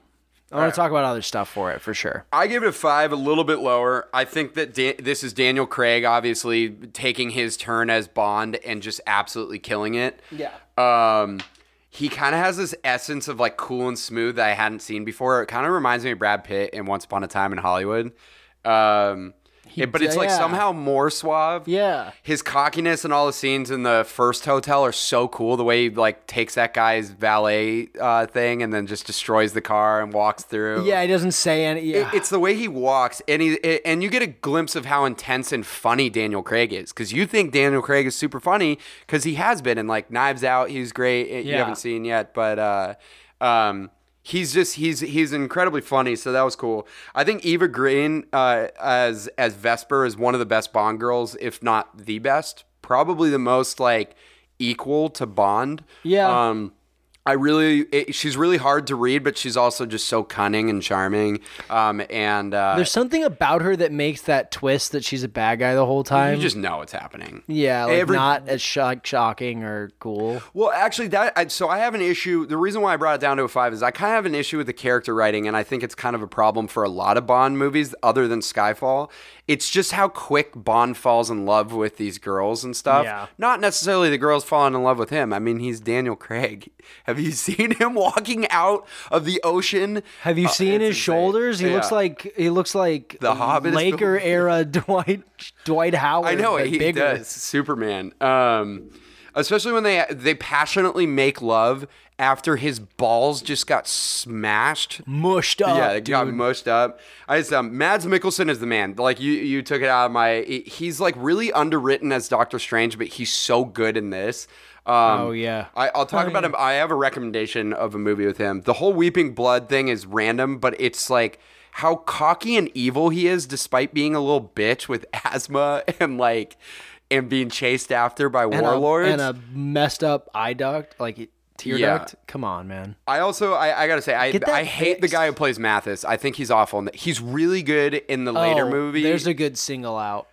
S1: I want to talk about other stuff for it for sure.
S2: I gave it a five, a little bit lower. I think that Dan- this is Daniel Craig, obviously taking his turn as Bond and just absolutely killing it.
S1: Yeah.
S2: Um, he kind of has this essence of like cool and smooth that I hadn't seen before. It kind of reminds me of Brad Pitt in Once Upon a Time in Hollywood. Um, yeah, but it's like
S1: yeah.
S2: somehow more suave.
S1: Yeah.
S2: His cockiness and all the scenes in the first hotel are so cool. The way he like takes that guy's valet uh, thing and then just destroys the car and walks through.
S1: Yeah, he doesn't say any. Yeah.
S2: It- it's the way he walks, and he it- and you get a glimpse of how intense and funny Daniel Craig is, because you think Daniel Craig is super funny, because he has been in like Knives Out. He's great. You haven't seen yet, but uh, um, he's just he's he's incredibly funny. So that was cool. I think Eva Green uh, as as Vesper is one of the best Bond girls, if not the best. Probably the most like equal to Bond.
S1: Yeah.
S2: Um, I really, it, she's really hard to read, but she's also just so cunning and charming. Um, and uh,
S1: There's something about her that makes that twist that she's a bad guy the whole time.
S2: you just know it's happening.
S1: yeah, like
S2: Every-
S1: not as shock, shocking or cool.
S2: Well, actually, that I, so I have an issue. The reason why I brought it down to a five is I kind of have an issue with the character writing, and I think it's kind of a problem for a lot of Bond movies, other than Skyfall. It's just how quick Bond falls in love with these girls and stuff.
S1: Yeah.
S2: Not necessarily the girls falling in love with him. I mean, he's Daniel Craig. Have you seen him walking out of the ocean?
S1: Have you
S2: Uh,
S1: seen his
S2: insane.
S1: shoulders? He looks like he looks like
S2: The Hobbit
S1: Laker era Dwight Dwight Howard.
S2: I know he
S1: bigger.
S2: does. Superman. Um, especially when they they passionately make love after his balls just got smashed.
S1: mushed up.
S2: yeah, it got
S1: dude.
S2: mushed up. I just um, Mads Mikkelsen is the man. Like you, you took it out of my. He's like really underwritten as Doctor Strange, but he's so good in this. Um,
S1: Oh, yeah.
S2: I, I'll talk about him. I have a recommendation of a movie with him. The whole Weeping Blood thing is random, but it's like how cocky and evil he is, despite being a little bitch with asthma and like and being chased after by
S1: and a,
S2: warlords.
S1: and a messed up eye duct, like tear
S2: Yeah.
S1: duct. Come on, man.
S2: I also I, I gotta say I I hate the guy who plays Mathis. I think he's awful. in. He's really good in the later
S1: Oh,
S2: movie.
S1: There's a good single out.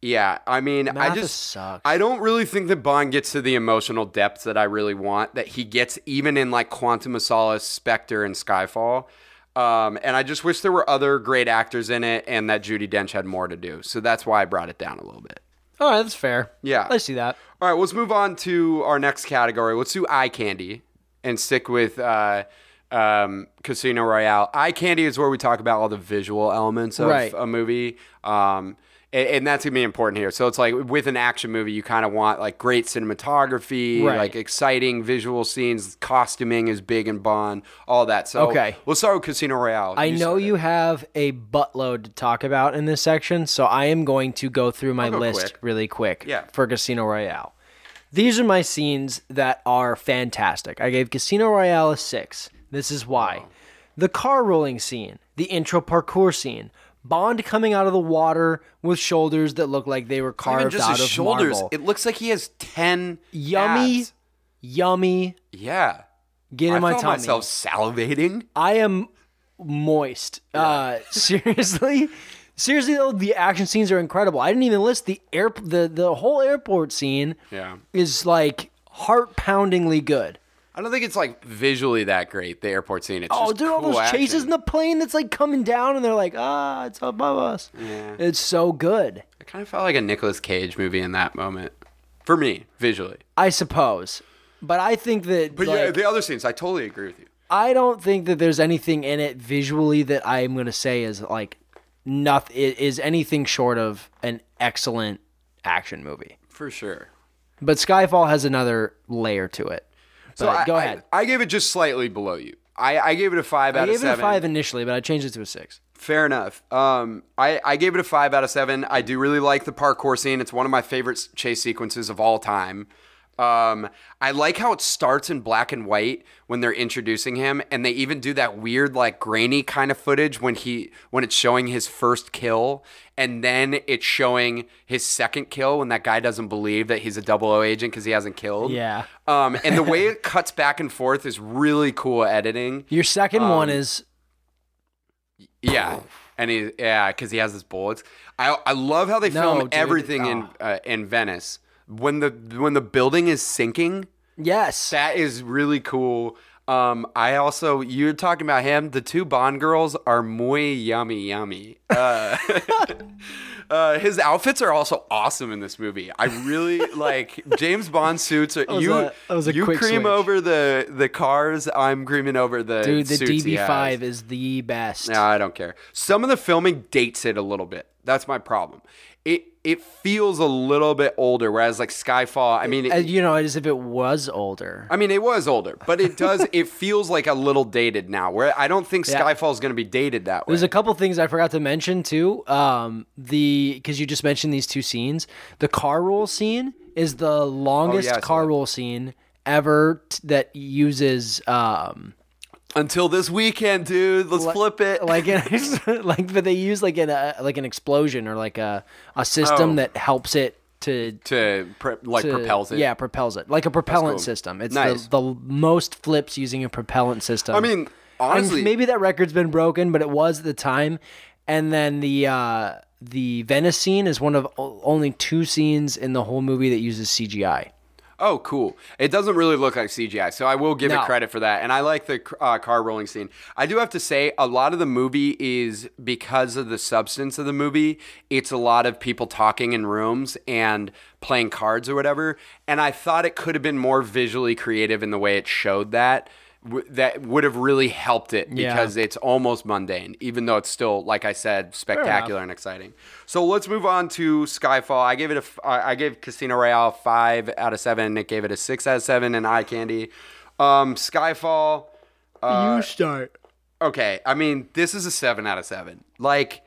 S2: yeah, I mean, I
S1: Mathis
S2: just
S1: sucks.
S2: I don't really think that Bond gets to the emotional depths that I really want. That he gets even in like Quantum of Solace, Spectre, and Skyfall. Um, and I just wish there were other great actors in it, and that Judi Dench had more to do. So that's why I brought it down a little bit.
S1: All right, that's fair.
S2: Yeah.
S1: I see that.
S2: All right, let's move on to our next category. Let's do eye candy and stick with uh, um, Casino Royale. Eye candy is where we talk about all the visual elements of
S1: Right.
S2: a movie. Um, and, and that's gonna be important here. So it's like with an action movie, you kind of want like great cinematography,
S1: Right.
S2: like exciting visual scenes. Costuming is big in Bond, all that. So
S1: Okay.
S2: we'll start with Casino Royale.
S1: I know you have a buttload to talk about in this section, so I am going to go through my
S2: go
S1: list
S2: quick.
S1: really quick
S2: Yeah.
S1: for Casino Royale. These are my scenes that are fantastic. I gave Casino Royale a six. This is why. The car rolling scene, the intro parkour scene, Bond coming out of the water with shoulders that look like they were carved
S2: just
S1: out
S2: his
S1: of
S2: shoulders.
S1: marble.
S2: It looks like he has ten
S1: Yummy,
S2: abs.
S1: yummy.
S2: Yeah.
S1: Get in
S2: I
S1: my
S2: felt
S1: tummy.
S2: myself salivating.
S1: I am moist. Uh, seriously, seriously though, the action scenes are incredible. I didn't even list the air the the whole airport scene.
S2: Yeah.
S1: is like heart poundingly good.
S2: I don't think it's like visually that great. The airport scene. It's
S1: Oh,
S2: just
S1: dude, all
S2: cool
S1: those chases in the plane that's like coming down, and they're like, ah, it's above us. Yeah. It's so good.
S2: It kind of felt like a Nicolas Cage movie in that moment. for me visually.
S1: I suppose. But I think that
S2: But yeah, the other scenes, I totally agree with you.
S1: I don't think that there's anything in it visually that I'm gonna say is like nothing is anything short of an excellent action movie.
S2: For sure.
S1: But Skyfall has another layer to it.
S2: So I,
S1: go ahead.
S2: I, gave it just slightly below you. I, I gave it a five
S1: I,
S2: out
S1: gave
S2: of
S1: it a five initially, but I changed it to a six.
S2: Fair enough. Um, I, I gave it a five out of seven. I do really like the parkour scene. It's one of my favorite chase sequences of all time. Um, I like how it starts in black and white when they're introducing him, and they even do that weird, like grainy kind of footage when he when it's showing his first kill, and then it's showing his second kill when that guy doesn't believe that he's a double O agent because he hasn't killed.
S1: Yeah.
S2: Um, and the way it cuts back and forth is really cool editing.
S1: Your second one
S2: Um,
S1: is
S2: Yeah, and he yeah because he has his bullets. I I love how they
S1: No,
S2: film
S1: dude.
S2: everything in
S1: Oh.
S2: uh, in Venice when the when the building is sinking.
S1: yes.
S2: That is really cool. Um, I also you're talking about him. The two Bond girls are muy yummy yummy. Uh, uh, his outfits are also awesome in this movie. I really like James Bond suits. Are, you
S1: a- was a
S2: you
S1: quick
S2: cream
S1: switch.
S2: over the the cars. I'm creaming over the
S1: Dude, the
S2: suits he has.
S1: DB5 is the best.
S2: No, I don't care. Some of the filming dates it a little bit. That's my problem. It it feels a little bit older, whereas like Skyfall. I mean,
S1: Uh,
S2: it,
S1: you know, as if it was older.
S2: I mean, it was older, but it does. it feels like a little dated now. Where I don't think
S1: Yeah.
S2: Skyfall is going to be dated that way.
S1: There's a couple things I forgot to mention too. Um, the because you just mentioned these two scenes. The car roll scene is the longest
S2: Oh, saw
S1: car roll scene ever t- that uses um
S2: Until this weekend, dude. Let's flip it.
S1: like an, like but they use like an uh, like an explosion or like a a system
S2: Oh.
S1: that helps it to
S2: to pre- like
S1: to-
S2: propels it.
S1: Yeah, propels it like a propellant
S2: cool.
S1: system. It's
S2: Nice.
S1: the, the most flips using a propellant system.
S2: I mean,
S1: And
S2: honestly,
S1: maybe that record's been broken, but it was at the time. And then the uh, the Venice scene is one of only two scenes in the whole movie that uses CGI.
S2: Oh, cool. It doesn't really look like CGI, so I will give
S1: No.
S2: it credit for that. And I like the uh, car rolling scene. I do have to say, a lot of the movie is because of the substance of the movie. It's a lot of people talking in rooms and playing cards or whatever. And I thought it could have been more visually creative in the way it showed that. W- That would have really helped it
S1: Yeah.
S2: because it's almost mundane, even though it's still, like I said, spectacular and exciting. So let's move on to Skyfall. I gave it a, I gave Casino Royale five out of seven. Nick gave it a six out of seven, and Eye Candy. Um, Skyfall. Uh,
S1: you start.
S2: Okay, I mean this is a seven out of seven. Like.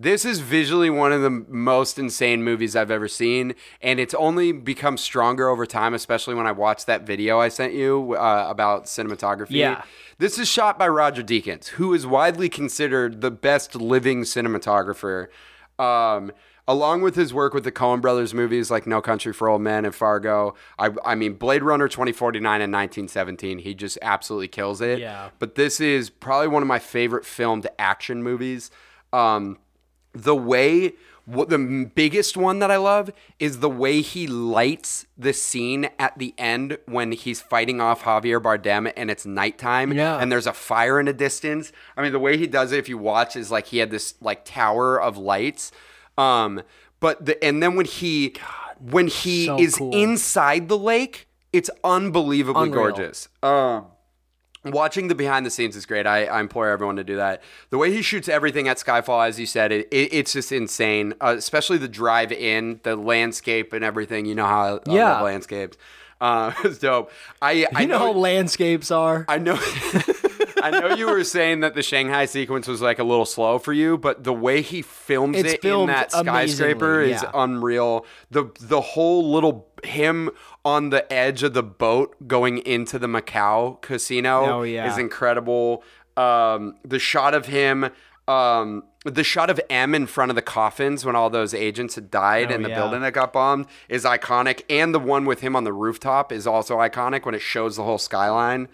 S2: This is visually one of the most insane movies I've ever seen, and it's only become stronger over time, especially when I watched that video I sent you uh, about cinematography.
S1: Yeah.
S2: This is shot by Roger Deakins, who is widely considered the best living cinematographer. Um, along with his work with the Coen Brothers movies like No Country for Old Men and Fargo, I, I mean, Blade Runner 2049 and 1917, he just absolutely kills it.
S1: Yeah.
S2: But this is probably one of my favorite filmed action movies. Um, the way what the biggest one that I love is the way he lights the scene at the end when he's fighting off Javier Bardem and it's nighttime
S1: Yeah.
S2: and there's a fire in the distance. I mean, the way he does it, if you watch, is like he had this like tower of lights. Um, but the and then when he when he
S1: so
S2: is
S1: cool.
S2: inside the lake, it's unbelievably
S1: Unreal.
S2: gorgeous. Um, Watching the behind the scenes is great. I, I implore everyone to do that. The way he shoots everything at Skyfall, as you said, it, it, it's just insane. Uh, especially the drive in, the landscape, and everything. You know how I, I
S1: Yeah.
S2: love landscapes. Uh, it's dope. I I
S1: You know how landscapes are.
S2: I know. I know you were saying that the Shanghai sequence was like a little slow for you, but the way he films
S1: It's
S2: it in that skyscraper
S1: amazingly,
S2: is unreal. The the whole little him on the edge of the boat going into the Macau casino
S1: Oh, yeah.
S2: is incredible. Um, the shot of him. Um, the shot of M in front of the coffins when all those agents had died
S1: Oh,
S2: in the
S1: yeah.
S2: building that got bombed is iconic, and the one with him on the rooftop is also iconic when it shows the whole skyline.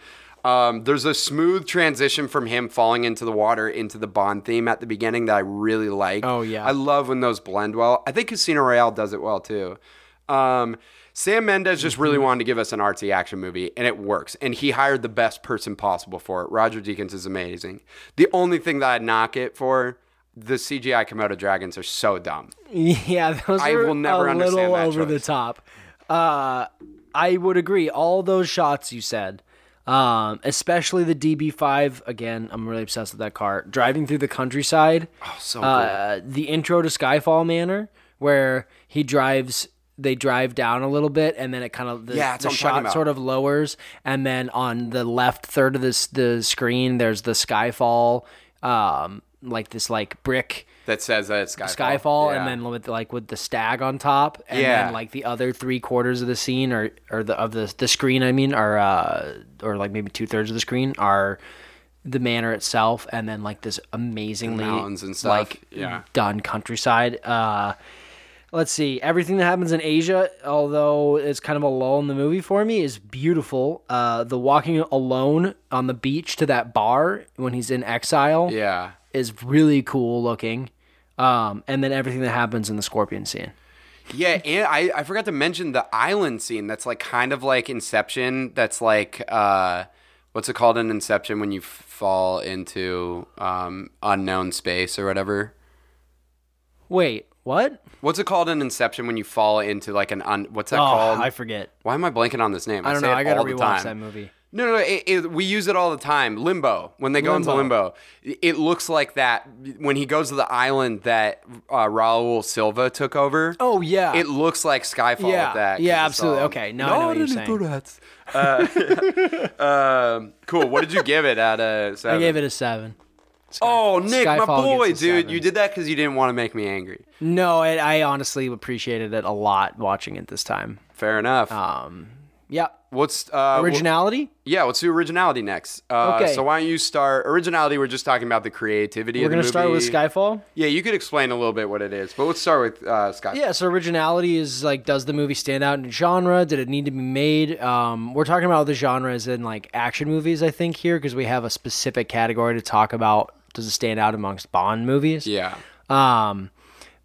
S2: Um, there's a smooth transition from him falling into the water into the Bond theme at the beginning that I really like.
S1: Oh, yeah.
S2: I love when those blend well. I think Casino Royale does it well too. Um, Sam Mendes just
S1: Mm-hmm.
S2: really wanted to give us an artsy action movie, and it works. And he hired the best person possible for it. Roger Deakins is amazing. The only thing that I'd knock it for, the CGI Komodo dragons are so dumb.
S1: Yeah, those
S2: I
S1: are
S2: will never
S1: a
S2: understand
S1: little
S2: that
S1: over the top. Uh, I would agree. All those shots you said, um, especially the DB5. Again, I'm really obsessed with that car. Driving through the countryside.
S2: Oh, so
S1: uh, the intro to Skyfall Manor, where he drives. They drive down a little bit, and then it kind of the,
S2: Yeah,
S1: the
S2: what I'm talking
S1: shot sort of lowers, and then on the left third of this the screen, there's the Skyfall, um, like this like brick
S2: that says that it's Skyfall.
S1: Skyfall,
S2: Yeah.
S1: and then with like with the stag on top, and
S2: Yeah.
S1: then like the other three quarters of the scene or or the of the the screen, I mean, are uh, or like maybe two thirds of the screen are the manor itself, and then like this amazingly
S2: mountains and stuff.
S1: like
S2: Yeah.
S1: done countryside. Uh, let's see, everything that happens in Asia, although it's kind of a lull in the movie for me, is beautiful. Uh, the walking alone on the beach to that bar when he's in exile
S2: yeah.
S1: is really cool looking. Um, and then everything that happens in the scorpion scene.
S2: Yeah, and I, I forgot to mention the island scene that's like kind of like Inception. That's like uh, what's it called in Inception when you fall into um, unknown space or whatever?
S1: Wait, what?
S2: What's it called in Inception when you fall into like an un? What's that
S1: oh,
S2: called?
S1: I forget.
S2: Why am I blanking on this name?
S1: I don't know. I gotta rewatch
S2: time.
S1: that movie.
S2: No, no, no it, it, we use it all the time. Limbo. When they go into
S1: Limbo.
S2: limbo, it looks like that when he goes to the island that uh, Raul Silva took over.
S1: Oh yeah.
S2: It looks like Skyfall
S1: yeah.
S2: with that.
S1: yeah, absolutely.
S2: all-
S1: Okay, No. I know what you're saying.
S2: Uh, um, cool. What did you give it out of
S1: I gave it a seven.
S2: Oh, Nick, my boy, dude, you did that because you didn't want to make me angry.
S1: No, I, I honestly appreciated it a lot watching it this time.
S2: Fair enough.
S1: Um, yeah.
S2: What's uh, wh-
S1: Originality.
S2: yeah, let's do originality next. Uh,
S1: Okay.
S2: So why don't you start originality? We're just talking about the creativity.
S1: We're gonna start with. Skyfall.
S2: Yeah, you could explain a little bit what it is, but let's start with uh, Skyfall.
S1: Yeah, so originality is like, does the movie stand out in genre? Did it need to be made? Um, we're talking about the genres in like action movies, I think, here because we have a specific category to talk about. Does it stand out amongst Bond movies?
S2: Yeah.
S1: Um,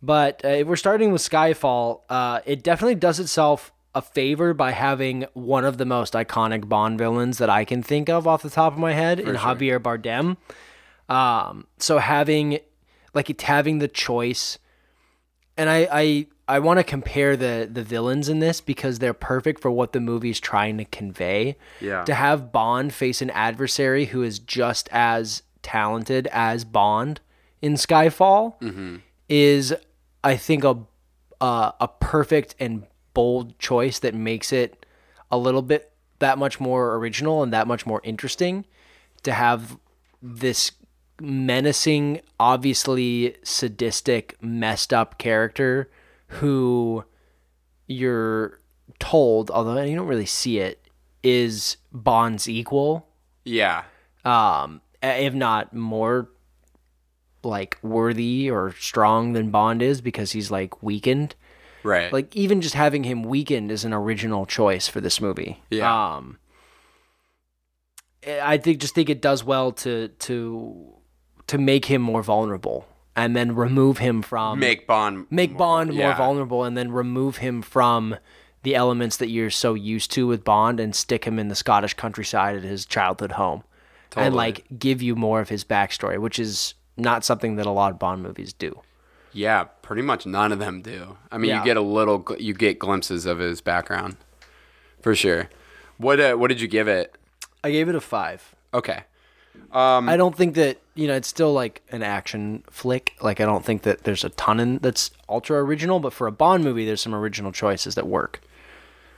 S1: but uh, if we're starting with Skyfall, uh, it definitely does itself a favor by having one of the most iconic Bond villains that I can think of off the top of my head in Javier Bardem. Um, so having like it having the choice, and I I, I want to compare the the villains in this because they're perfect for what the movie's trying to convey.
S2: Yeah.
S1: To have Bond face an adversary who is just as talented as Bond in Skyfall is, I think, a uh, a perfect and bold choice that makes it a little bit that much more original and that much more interesting to have this menacing, obviously sadistic, messed up character who you're told, although you don't really see it, is Bond's equal,
S2: Yeah.
S1: um, if not more like worthy or strong than Bond is because he's like weakened.
S2: Right.
S1: Like even just having him weakened is an original choice for this movie.
S2: Yeah.
S1: Um I think just think it does well to to to make him more vulnerable and then remove him from
S2: make Bond
S1: make Bond more
S2: yeah.
S1: vulnerable and then remove him from the elements that you're so used to with Bond and stick him in the Scottish countryside at his childhood home. And like give you more of his backstory, which is not something that a lot of Bond movies do.
S2: Yeah, pretty much none of them do. I mean,
S1: Yeah.
S2: you get a little, you get glimpses of his background, for sure. What uh, what did you give it?
S1: I gave it a five.
S2: Okay.
S1: I don't think that you know it's still like an action flick. Like I don't think that there's a ton in that's ultra original, but for a Bond movie, there's some original choices that work.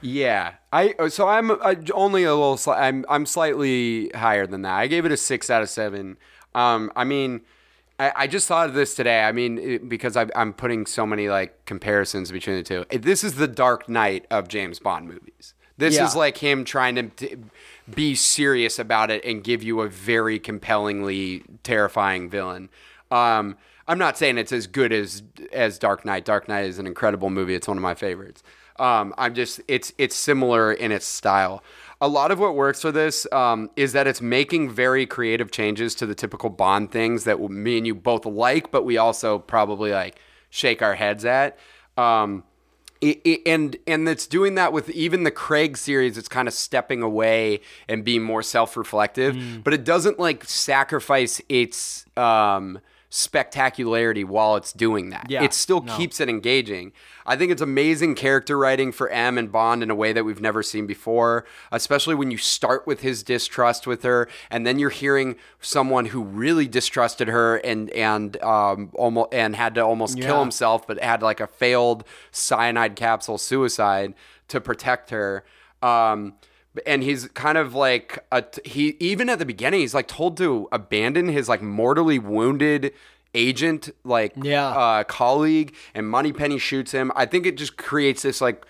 S2: Yeah, I uh, so I'm uh, only a little. I'm I'm slightly higher than that. I gave it a six out of seven. Um, I mean, I, I just thought of this today. I mean, it, because I, I'm putting so many like comparisons between the two. This is the Dark Knight of James Bond movies. This
S1: Yeah.
S2: is like him trying to t- be serious about it and give you a very compellingly terrifying villain. Um, I'm not saying it's as good as as Dark Knight. Dark Knight is an incredible movie. It's one of my favorites. Um, I'm just it's it's similar in its style. A lot of what works for this um, is that it's making very creative changes to the typical Bond things that me and you both like, but we also probably like shake our heads at. Um, it, it, and and it's doing that with even the Craig series. It's kind of stepping away and being more self-reflective, but it doesn't like sacrifice its um, spectacularity while it's doing that.
S1: Yeah,
S2: it still
S1: no.
S2: keeps it engaging. I think it's amazing character writing for M and Bond in a way that we've never seen before, especially when you start with his distrust with her and then you're hearing someone who really distrusted her and and um almost and had to almost kill himself but had like a failed cyanide capsule suicide to protect her. Um and he's kind of like a he even at the beginning he's like told to abandon his like mortally wounded agent like
S1: Yeah.
S2: uh, colleague and Moneypenny shoots him. I think it just creates this like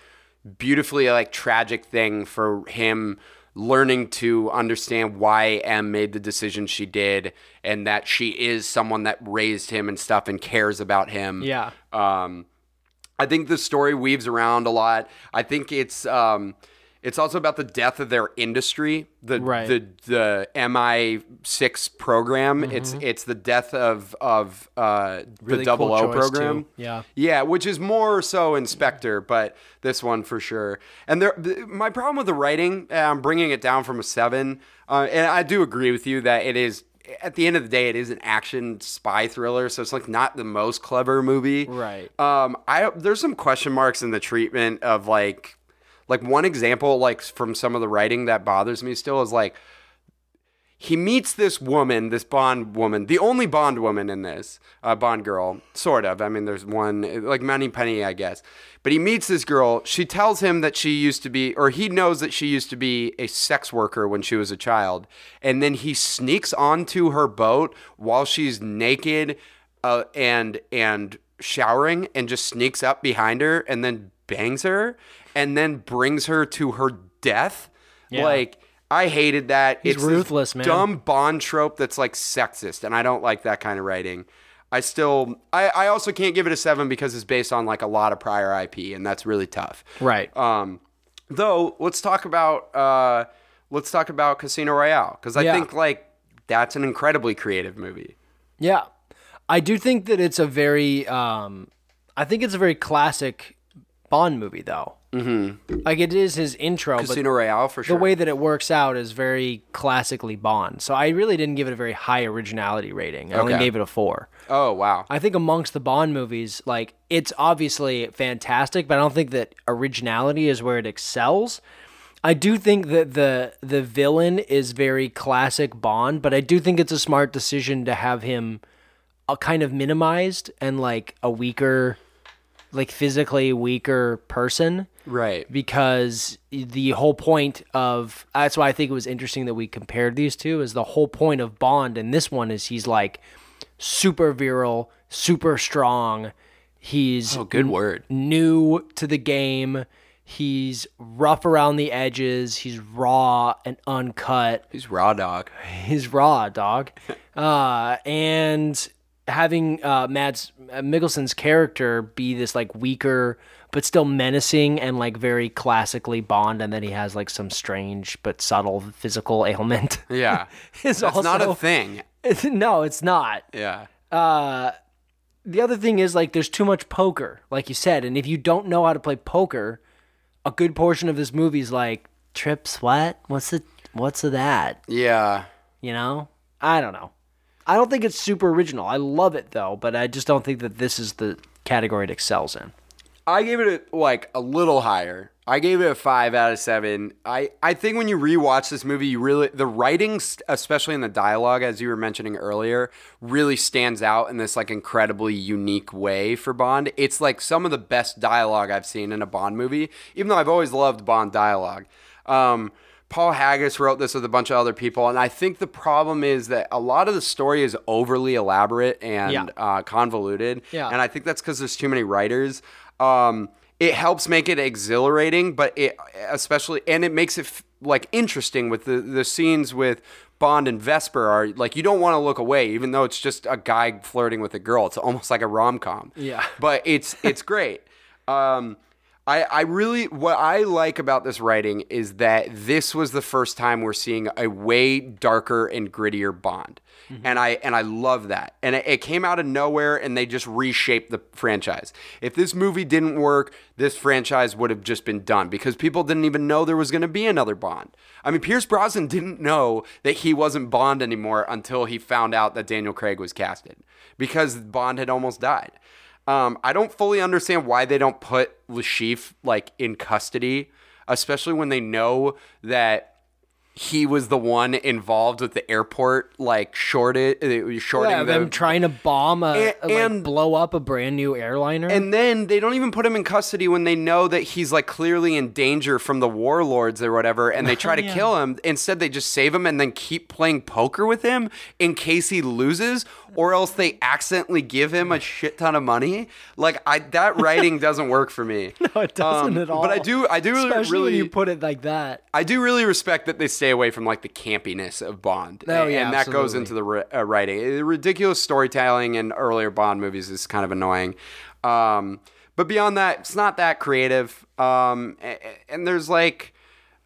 S2: beautifully like tragic thing for him learning to understand why M made the decision she did and that she is someone that raised him and stuff and cares about him.
S1: Yeah.
S2: Um I think the story weaves around a lot. I think it's um it's also about the death of their industry, the
S1: Right.
S2: the the MI6 program. It's it's the death of of uh, the Double
S1: cool
S2: O program.
S1: too. Yeah.
S2: yeah, which is more so in Spectre, but this one for sure. And there, th- my problem with the writing, I'm bringing it down from a seven, uh, and I do agree with you that it is. At the end of the day, it is an action spy thriller, so it's like not the most clever movie.
S1: Right.
S2: Um, I there's some question marks in the treatment of like, like one example like from some of the writing that bothers me still is like he meets this woman, this Bond woman, the only Bond woman in this, uh, Bond girl, sort of. I mean, there's one, like Moneypenny, I guess. But he meets this girl. She tells him that she used to be, or he knows that she used to be a sex worker when she was a child. And then he sneaks onto her boat while she's naked uh, and and showering, and just sneaks up behind her and then bangs her, and then brings her to her death.
S1: Yeah.
S2: Like. I hated that.
S1: He's
S2: it's
S1: ruthless, man.
S2: Dumb Bond trope that's like sexist, and I don't like that kind of writing. I still, I, I also can't give it a seven because it's based on like a lot of prior IP, and that's really tough.
S1: Right.
S2: Um, though, let's talk about uh, let's talk about Casino Royale because I
S1: Yeah.
S2: think like that's an incredibly creative movie.
S1: Yeah. I do think that it's a very um I think it's a very classic Bond movie though. Mm-hmm. Like it is his intro,
S2: Casino
S1: but
S2: Royale for sure.
S1: the way that it works out is very classically Bond. So I really didn't give it a very high originality rating. I only
S2: Okay.
S1: gave it a four.
S2: oh wow,
S1: I think amongst the Bond movies, like it's obviously fantastic, but I don't think that originality is where it excels. I do think that the the villain is very classic Bond, but I do think it's a smart decision to have him a kind of minimized and like a weaker like physically weaker person
S2: right?
S1: because the whole point of that's why I think it was interesting that we compared these two is the whole point of Bond and this one is he's like super virile, super strong. He's
S2: Oh, good word.
S1: new to the game. He's rough around the edges. He's raw and uncut.
S2: He's raw dog.
S1: He's raw, dog. Uh, and having uh, Mads Mikkelsen's character be this like weaker but still menacing and like very classically Bond, and then he has like some strange but subtle physical ailment.
S2: Yeah,
S1: is
S2: that's not
S1: also-
S2: a thing.
S1: no, it's not.
S2: Yeah, uh,
S1: The other thing is like there's too much poker, like you said, and if you don't know how to play poker, a good portion of this movie is like trips. What? What's the what's the that?
S2: yeah.
S1: You know? I don't know. I don't think it's super original. I love it though, but I just don't think that this is the category it excels in.
S2: I gave it a, like a little higher. I gave it a five out of seven. I, I think when you rewatch this movie, you really the writing, especially in the dialogue, as you were mentioning earlier, really stands out in this like incredibly unique way for Bond. It's like some of the best dialogue I've seen in a Bond movie, even though I've always loved Bond dialogue. Um, Paul Haggis wrote this with a bunch of other people, and I think the problem is that a lot of the story is overly elaborate and
S1: Yeah.
S2: uh, convoluted.
S1: Yeah.
S2: And I think that's because there's too many writers. Um, it helps make it exhilarating, but it especially and it makes it f- like interesting with the the scenes with Bond and Vesper are like you don't want to look away, even though it's just a guy flirting with a girl. It's almost like a rom com.
S1: Yeah.
S2: but it's it's great. Um, I, I really what I like about this writing is that this was the first time we're seeing a way darker and grittier Bond. Mm-hmm. And I and I love that. And it, it came out of nowhere and they just reshaped the franchise. If this movie didn't work, this franchise would have just been done because people didn't even know there was going to be another Bond. I mean, Pierce Brosnan didn't know that he wasn't Bond anymore until he found out that Daniel Craig was casted because Bond had almost died. Um, I don't fully understand why they don't put Le Chiffre like in custody, especially when they know that he was the one involved with the airport like shorted uh, shorting
S1: Yeah,
S2: the
S1: them trying to bomb a,
S2: And-
S1: like,
S2: and-
S1: blow up a brand new airliner.
S2: and then they don't even put him in custody when they know that he's like clearly in danger from the warlords or whatever, and they try to kill him. Instead, they just save him and then keep playing poker with him in case he loses, or else they accidentally give him a shit ton of money. Like I, that writing doesn't work for me.
S1: no, it doesn't
S2: Um,
S1: at all.
S2: But I do, I do really,
S1: when
S2: really
S1: you put it like that.
S2: I do really respect that they stay away from like the campiness of Bond.
S1: Oh,
S2: and,
S1: yeah,
S2: and that goes into the uh, writing. Uh, Ridiculous storytelling in earlier Bond movies is kind of annoying. Um, but beyond that, it's not that creative. Um, and there's like,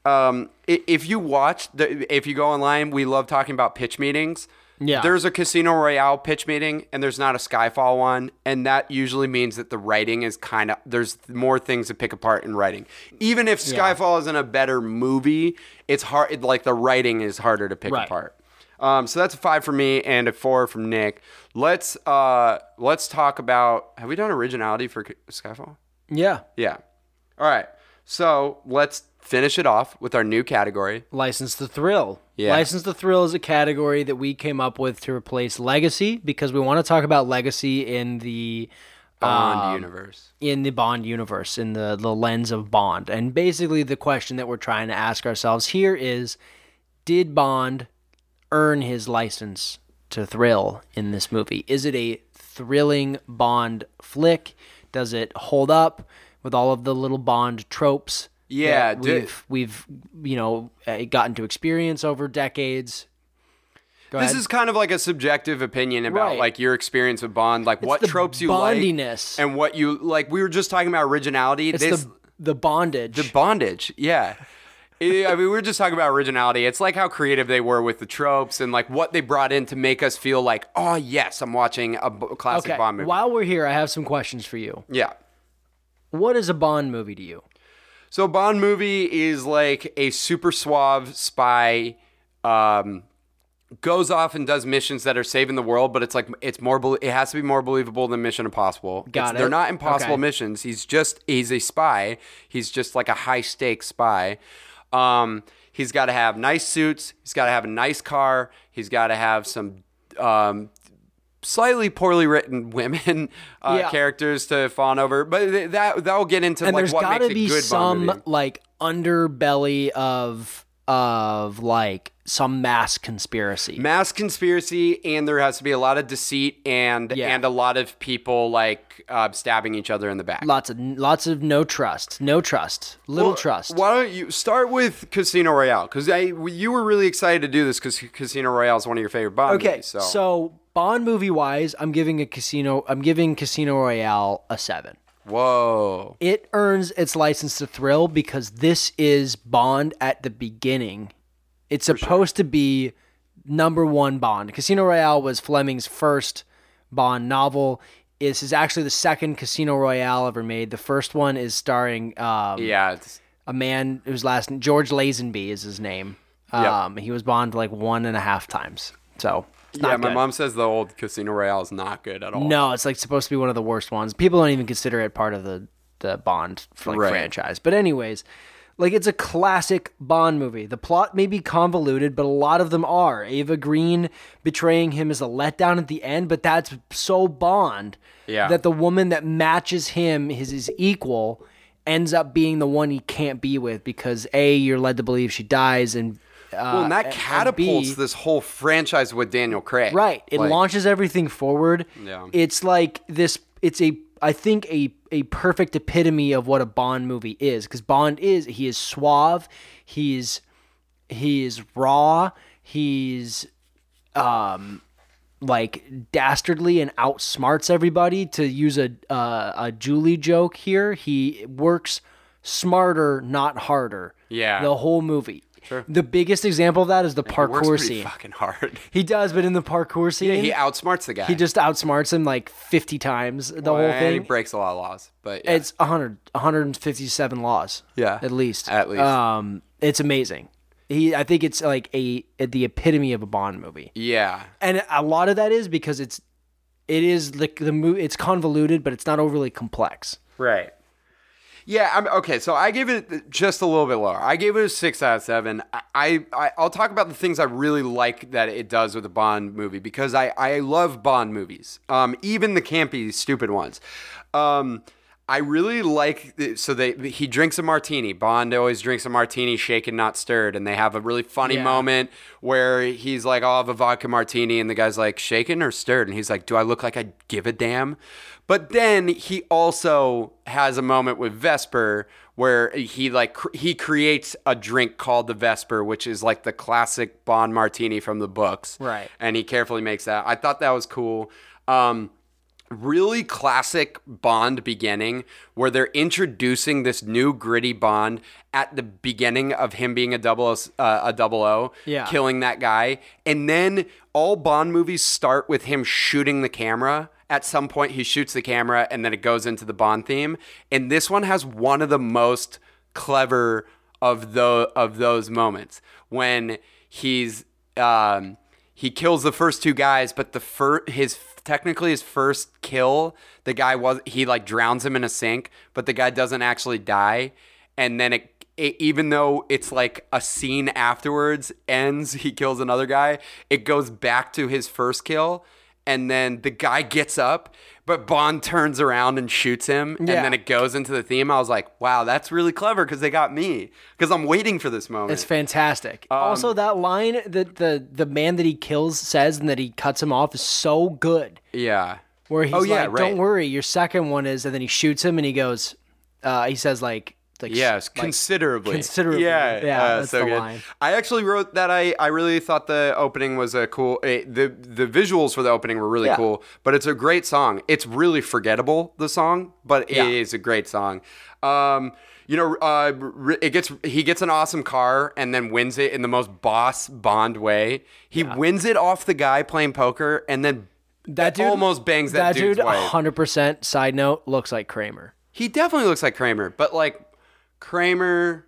S2: um, if you watch, the, if you go online, we love talking about pitch meetings.
S1: Yeah.
S2: There's a Casino Royale pitch meeting and there's not a Skyfall one. And that usually means that the writing is kind of, there's more things to pick apart in writing. Even if Skyfall isn't a better movie, it's hard, it- like the writing is harder to pick
S1: Right.
S2: apart. Um, so that's a five for me and a four from Nick. Let's uh, let's talk about. Have we done originality for Skyfall?
S1: Yeah,
S2: Yeah. All right. So let's finish it off with our new category.
S1: license to thrill.
S2: Yeah.
S1: License to thrill is a category that we came up with to replace legacy because we want to talk about legacy in the
S2: Bond
S1: Um,
S2: universe.
S1: in the Bond universe, in the, the lens of Bond. And basically, the question that we're trying to ask ourselves here is Did Bond earn his license to thrill in this movie? Is it a thrilling Bond flick? Does it hold up with all of the little Bond tropes?
S2: Yeah,
S1: we've, we've, you know, uh, gotten to experience over decades.
S2: This is kind of like a subjective opinion about
S1: Right.
S2: like your experience with Bond, like what
S1: the
S2: tropes you like.
S1: bondiness.
S2: like, and what you like. We were just talking about originality.
S1: it's
S2: this
S1: the the bondage.
S2: the bondage, yeah. I I mean, we were just talking about originality. It's like how creative they were with the tropes and like what they brought in to make us feel like, oh yes, I'm watching a b- classic
S1: okay.
S2: Bond movie.
S1: While we're here, I have some questions for you.
S2: Yeah.
S1: What is a Bond movie to you?
S2: So Bond movie is like a super suave spy um, goes off and does missions that are saving the world, but it's like it's more bel it has to be more believable than Mission Impossible.
S1: Got
S2: It's-
S1: it.
S2: They're not impossible
S1: Okay.
S2: missions. He's just he's a spy. He's just like a high stakes spy. Um, he's got to have nice suits. He's got to have a nice car. He's got to have some um, slightly poorly written women uh,
S1: Yeah.
S2: characters to fawn over. But th- that that will get into
S1: And
S2: like
S1: there's
S2: what
S1: gotta
S2: a
S1: be some like underbelly of of like some mass conspiracy.
S2: mass conspiracy and there has to be a lot of deceit and
S1: Yeah.
S2: and a lot of people like uh, stabbing each other in the back
S1: lots of lots of no trust, no trust, little
S2: Well,
S1: trust.
S2: why don't you start with casino royale because I you were really excited to do this because casino royale is one of your favorite bond
S1: Okay,
S2: movies so,
S1: so Bond movie wise, I'm giving a casino. I'm giving Casino Royale a seven.
S2: whoa
S1: It earns its license to thrill because this is Bond at the beginning. It's supposed to be number one Bond. Casino Royale was Fleming's first Bond novel. This is actually the second Casino Royale ever made. The first one is starring um,
S2: yeah it's,
S1: a man whose last George Lazenby is his name.
S2: Yep.
S1: Um, He was Bond like one and a half times. So it's
S2: yeah
S1: not
S2: my
S1: good.
S2: mom says the old casino royale is not good at all
S1: No, it's like supposed to be one of the worst ones. People don't even consider it part of the the Bond like
S2: Right.
S1: franchise. But anyways, like it's a classic Bond movie. The plot may be convoluted, but a lot of them are. Ava Green betraying him is a letdown at the end, but that's so Bond
S2: Yeah.
S1: that the woman that matches him, his his equal, ends up being the one he can't be with because a you're led to believe she dies and
S2: well and that catapults
S1: B-
S2: this whole franchise with daniel craig
S1: Right. It
S2: Like,
S1: launches everything forward.
S2: Yeah.
S1: It's like this it's a I think a a perfect epitome of what a Bond movie is cuz Bond is he is suave, he's he is raw, he's um like dastardly and outsmarts everybody. To use a uh, a Julie joke here, he works smarter, not harder.
S2: Yeah.
S1: the whole movie. Sure. The biggest example of that is the
S2: He works
S1: parkour scene.
S2: fucking hard.
S1: He does, but in the parkour scene,
S2: he outsmarts the guy.
S1: he just outsmarts him like 50 times the
S2: Well,
S1: whole
S2: and He breaks a lot of laws, but yeah.
S1: It's 100, 157 laws.
S2: Yeah.
S1: At least.
S2: At least.
S1: Um, it's amazing. He, I think it's like a the epitome of a Bond movie,
S2: yeah.
S1: and a lot of that is because it's it is like the movie. It's convoluted, but it's not overly complex.
S2: Right. Yeah, I'm okay. So I gave it just a little bit lower. I gave it a six out of seven. I, I I'll talk about the things I really like that it does with a Bond movie because I I love Bond movies. Um, even the campy, stupid ones. Um, I really like so they he drinks a martini. Bond always drinks a martini, shaken not stirred, and they have a really funny
S1: Yeah.
S2: moment where he's like, "I'll have a vodka martini," and the guy's like, "Shaken or stirred?" And he's like, "Do I look like I give a damn?" But then he also has a moment with Vesper where he like cr- he creates a drink called the Vesper, which is like the classic Bond martini from the books.
S1: Right.
S2: And he carefully makes that. I thought that was cool. Um, really classic Bond beginning where they're introducing this new gritty Bond at the beginning of him being a double O- uh, a double O,
S1: Yeah.
S2: killing that guy, and then all Bond movies start with him shooting the camera. At some point, he shoots the camera, and then it goes into the Bond theme. And this one has one of the most clever of the of those moments when he's um, he kills the first two guys, but the fir- his technically his first kill, the guy was he like drowns him in a sink, but the guy doesn't actually die, and then it, it even though it's like a scene afterwards ends, he kills another guy, it goes back to his first kill, and then the guy gets up. But Bond turns around and shoots him, and
S1: Yeah.
S2: then it goes into the theme. I was like, "Wow, that's really clever," because they got me. Because I'm waiting for this moment.
S1: It's fantastic.
S2: Um,
S1: also, that line that the the man that he kills says and that he cuts him off is so good.
S2: yeah.
S1: Where he's
S2: Oh, yeah,
S1: like,
S2: right.
S1: "Don't worry, your second one is," and then he shoots him and he goes, uh, he says like, like
S2: Yes,
S1: like,
S2: considerably.
S1: considerably.
S2: Yeah,
S1: Yeah,
S2: uh,
S1: that's
S2: so
S1: the
S2: good.
S1: line.
S2: I actually wrote that. I, I really thought the opening was a cool. eh, the The visuals for the opening were really
S1: Yeah.
S2: cool, but it's a great song. It's really forgettable the song, but
S1: Yeah.
S2: it is a great song. Um, you know, uh, it gets he gets an awesome car and then wins it in the most boss Bond way. He wins it off the guy playing poker and then
S1: that dude
S2: almost bangs that,
S1: that dude. Hundred percent. Side note, looks like Kramer,
S2: He definitely looks like Kramer, but like Kramer.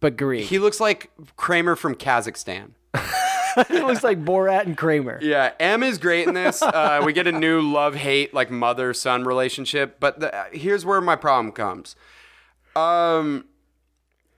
S1: but Greek.
S2: He looks like Kramer from Kazakhstan.
S1: he looks like Borat and Kramer.
S2: Yeah, M is great in this. Uh, we get a new love hate, like mother son relationship. But the, here's where my problem comes. Um,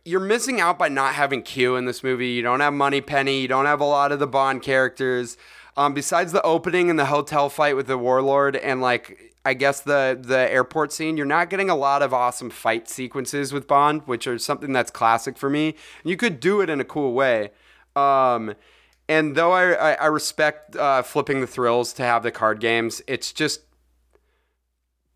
S2: you're missing out by not having Q in this movie. You don't have Moneypenny. You don't have a lot of the Bond characters. Um, besides the opening and the hotel fight with the warlord, and like I guess the the airport scene, you're not getting a lot of awesome fight sequences with Bond, which are something that's classic for me. You could do it in a cool way. Um, and though I, I, I respect uh, flipping the thrills to have the card games, it's just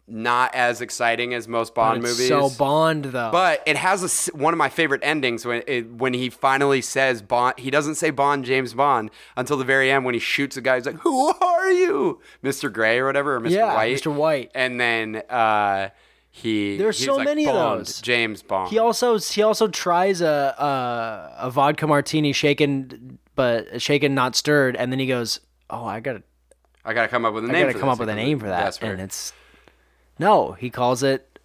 S2: not as exciting as most Bond movies.
S1: So Bond though.
S2: But it has a one of my favorite endings when it, when he finally says Bond. He doesn't say Bond, James Bond until the very end when he shoots a guy. He's like, "Who are you, Mr. Gray or whatever, or Mr.
S1: Yeah,
S2: White?"
S1: Mr. White.
S2: And then uh, he
S1: There's so
S2: like,
S1: many of those.
S2: James Bond.
S1: He also he also tries a a, a vodka martini shaken but shaken not stirred, and then he goes, "Oh, I gotta
S2: I gotta come up with a
S1: I
S2: name.
S1: gotta
S2: for
S1: come
S2: this.
S1: up with a name for that."
S2: Vesper.
S1: And it's no, he calls it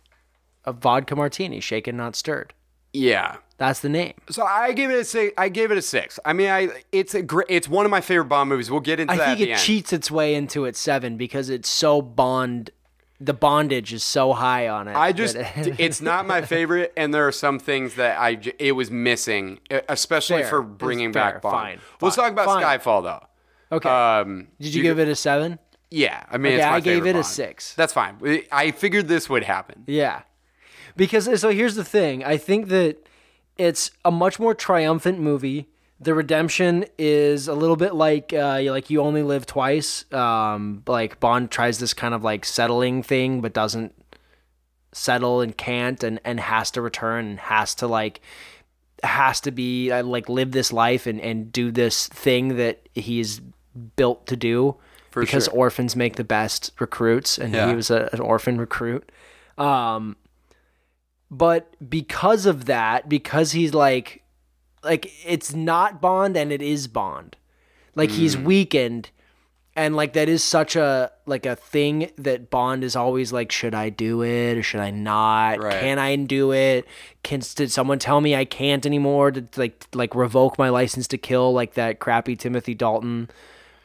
S1: a vodka martini shaken not stirred.
S2: yeah.
S1: That's the name.
S2: So I gave it a six. I gave it a six. I mean, I it's a great. It's one of my favorite Bond movies. We'll get into
S1: I
S2: that.
S1: think
S2: at the
S1: it cheats its way into its seven because it's so Bond. The bondage is so high on it.
S2: I just,
S1: it,
S2: it's not my favorite, and there are some things that I it was missing, especially
S1: Fair.
S2: for bringing back Bond.
S1: Fine.
S2: Let's
S1: Fine.
S2: talk about
S1: Fine.
S2: Skyfall though.
S1: okay.
S2: Um,
S1: Did you give it a seven?
S2: Yeah, I mean,
S1: Okay,
S2: it's my
S1: I gave it a six.
S2: That's fine. I figured this would happen.
S1: Yeah. Because so here's the thing. I think that it's a much more triumphant movie. The redemption is a little bit like uh, like you only live twice. Um, like Bond tries this kind of like settling thing, but doesn't settle and can't, and and has to return and has to like has to be uh, like live this life and and do this thing that he's built to do.
S2: For
S1: because
S2: sure.
S1: orphans make the best recruits, and
S2: Yeah.
S1: he was a, an orphan recruit. Um, but because of that, because he's like, like it's not Bond and it is Bond, like he's
S2: Mm.
S1: weakened, and like that is such a like a thing that Bond is always like, should I do it or should I not?
S2: Right.
S1: Can I do it? Can did someone tell me I can't anymore? To like like revoke my license to kill, like that crappy Timothy Dalton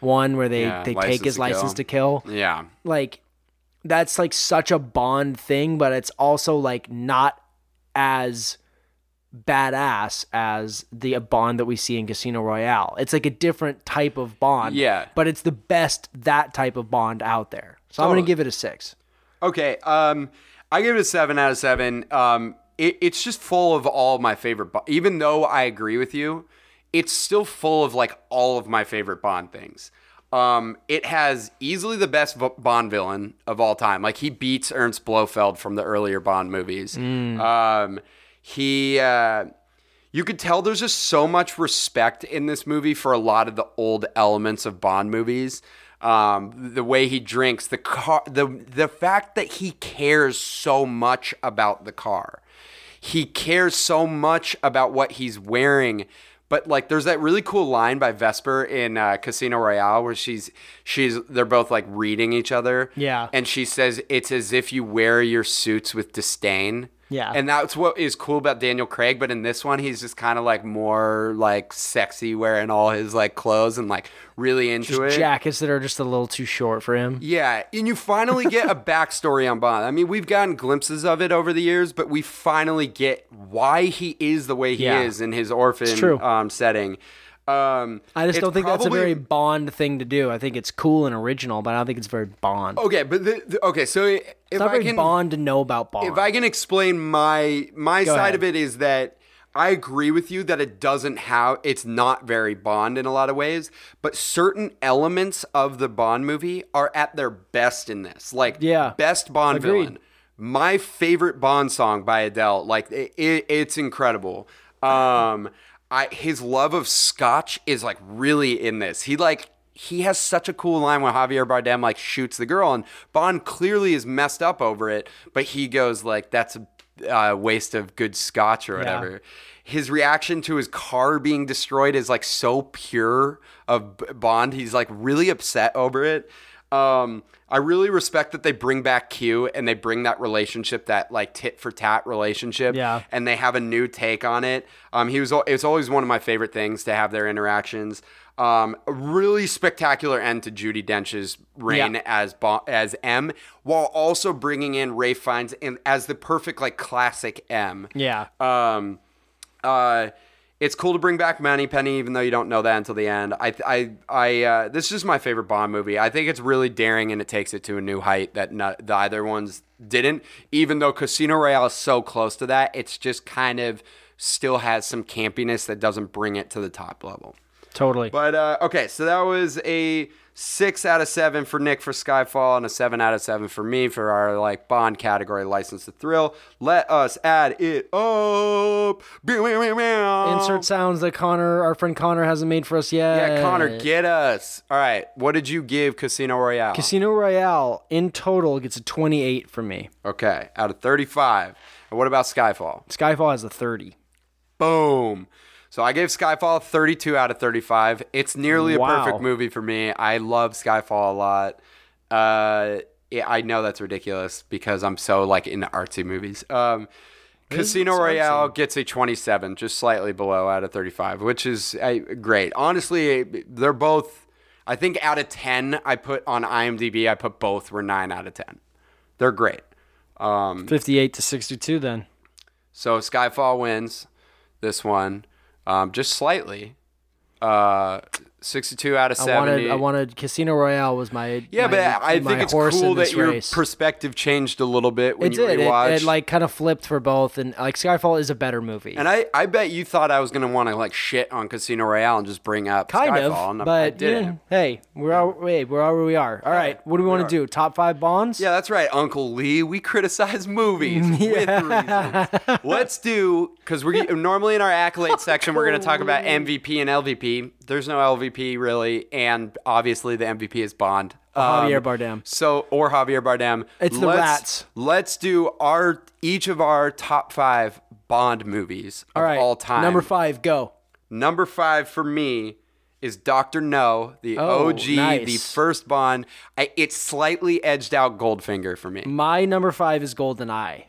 S1: one where they
S2: Yeah,
S1: they take his
S2: to
S1: license to kill
S2: Yeah.
S1: like that's like such a bond thing but it's also like not as badass as the bond that we see in casino royale it's like a different type of bond
S2: Yeah.
S1: but it's the best that type of bond out there so i'm gonna give it a six
S2: Okay. Um, I give it a seven out of seven. Um, it, it's just full of all my favorite. Bo- Even though I agree with you, it's still full of like all of my favorite Bond things. Um, it has easily the best Bond villain of all time. Like he beats Ernst Blofeld from the earlier Bond movies. Um, he. Uh, you could tell there's just so much respect in this movie for a lot of the old elements of Bond movies. Um, the way he drinks, the car, the the fact that he cares so much about the car, he cares so much about what he's wearing. But like, there's that really cool line by Vesper in uh, Casino Royale where she's she's they're both like reading each other.
S1: Yeah.
S2: and she says it's as if you wear your suits with disdain.
S1: Yeah.
S2: And that's what is cool about Daniel Craig, but in this one he's just kind of like more like sexy wearing all his like clothes and like really into it.
S1: jackets that are just a little too short for him
S2: Yeah, and you finally get a backstory on Bond. I mean, we've gotten glimpses of it over the years, but we finally get why he is the way he
S1: Yeah.
S2: is in his orphan
S1: true.
S2: um, setting. Um,
S1: i just don't think that's a very bond thing to do i think it's cool and original but i don't think it's very bond
S2: okay. But the, the- okay, so if
S1: it's not
S2: I
S1: very
S2: can
S1: bond to know about bond
S2: if I can explain my my
S1: Go
S2: side
S1: ahead.
S2: of it is that I agree with you that it doesn't have it's not very Bond in a lot of ways, but certain elements of the Bond movie are at their best in this. Like
S1: Yeah.
S2: best Bond
S1: Agreed.
S2: villain. My favorite Bond song by Adele, like it, it, it's incredible. Um I his love of scotch is like really in this. He like he has such a cool line when Javier Bardem like shoots the girl, and Bond clearly is messed up over it, but he goes like, "That's a uh, waste of good scotch or whatever." His reaction to his car being destroyed is like so pure of Bond. He's like really upset over it. Um, I really respect that they bring back Q and they bring that relationship, that like tit for tat relationship,
S1: Yeah.
S2: and they have a new take on it. Um, he was it's always one of my favorite things to have their interactions. Um, a really spectacular end to Judi Dench's reign
S1: Yeah.
S2: as Bo- as M, while also bringing in Ralph Fiennes in as the perfect like classic M.
S1: yeah
S2: Um, uh, it's cool to bring back Moneypenny, even though you don't know that until the end. I, I, I. Uh, this is my favorite Bond movie. I think it's really daring and it takes it to a new height that not, the either ones didn't. Even though Casino Royale is so close to that, it's just kind of still has some campiness that doesn't bring it to the top level.
S1: totally
S2: But uh, okay, so that was a six out of seven for Nick for Skyfall and a seven out of seven for me for our like Bond category license to thrill. Let us add it up.
S1: insert sounds that Connor, our friend Connor, hasn't made for us yet.
S2: Yeah, Connor, get us. All right, what did you give Casino Royale?
S1: Casino Royale in total gets a 28 from me.
S2: okay, out of thirty-five. And what about Skyfall?
S1: Skyfall has a 30.
S2: Boom. So I gave Skyfall 32 out of 35. It's nearly a perfect movie for me. I love Skyfall a lot. Uh, yeah, I know that's ridiculous because I'm so like into artsy movies. Um, Casino Royale gets a 27, just slightly below out of 35, which is uh, great. Honestly, they're both. I think out of 10, I put on IMDb. I put both were nine out of 10. They're great. Um,
S1: 58 to 62 then.
S2: so Skyfall wins this one, um, just slightly. Uh, 62 out of
S1: I
S2: 70.
S1: wanted, I wanted Casino Royale was my
S2: yeah,
S1: my-
S2: but I think it's cool that your
S1: race.
S2: perspective changed a little bit when
S1: it
S2: you
S1: did. It,
S2: rewatched.
S1: it like kind of flipped for both, and like Skyfall is a better movie.
S2: and I, I bet you thought I was gonna want to like shit on Casino Royale and just bring up
S1: kind
S2: Skyfall,
S1: of,
S2: I
S1: but
S2: didn't.
S1: yeah, hey, we're all, wait, we're all where we are. All right, what do we want to do? Top five Bonds?
S2: Yeah, that's right, Uncle Lee. We criticize movies with reasons. Let's do because we're normally in our accolade section. We're going to talk about MVP and LVP. There's no LVP really, and obviously the MVP is Bond.
S1: Javier
S2: Um,
S1: Bardem.
S2: So or Javier Bardem.
S1: It's the
S2: let's,
S1: rats.
S2: Let's do our each of our top five Bond movies of
S1: All right.
S2: all time.
S1: Number five, go.
S2: Number five for me is Doctor No, the
S1: Oh,
S2: OG, the first Bond. I, it's slightly edged out Goldfinger for me.
S1: My number five is GoldenEye.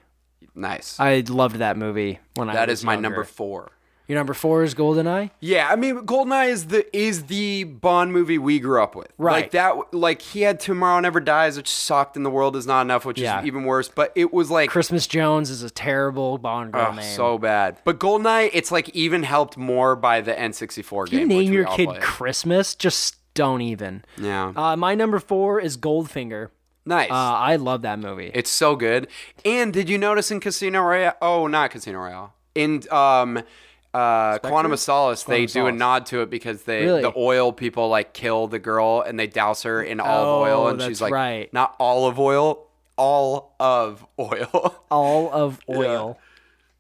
S2: Nice.
S1: I loved that movie when I
S2: that is my
S1: younger.
S2: number four.
S1: Your number four is GoldenEye.
S2: Yeah, I mean, Goldeneye is the is the Bond movie we grew up with.
S1: Right.
S2: Like that. Like he had Tomorrow Never Dies, which sucked, and The World Is Not Enough, which
S1: Yeah.
S2: is even worse. But it was like
S1: Christmas Jones is a terrible Bond girl
S2: ugh,
S1: name.
S2: so bad. But Goldeneye, it's like even helped more by the N64
S1: you
S2: game. which
S1: name your kid
S2: played.
S1: Christmas? Just don't even.
S2: Yeah.
S1: Uh, my number four is Goldfinger.
S2: nice.
S1: Uh, I love that movie.
S2: It's so good. And did you notice in Casino Royale? Oh, not Casino Royale. In um, uh, Quantum of Solace, they
S1: Quantum
S2: do a nod to it because they
S1: Really?
S2: the oil people like kill the girl and they douse her in olive oil,
S1: Oh,
S2: and she's like,
S1: right.
S2: not olive oil, all of oil.
S1: All of oil.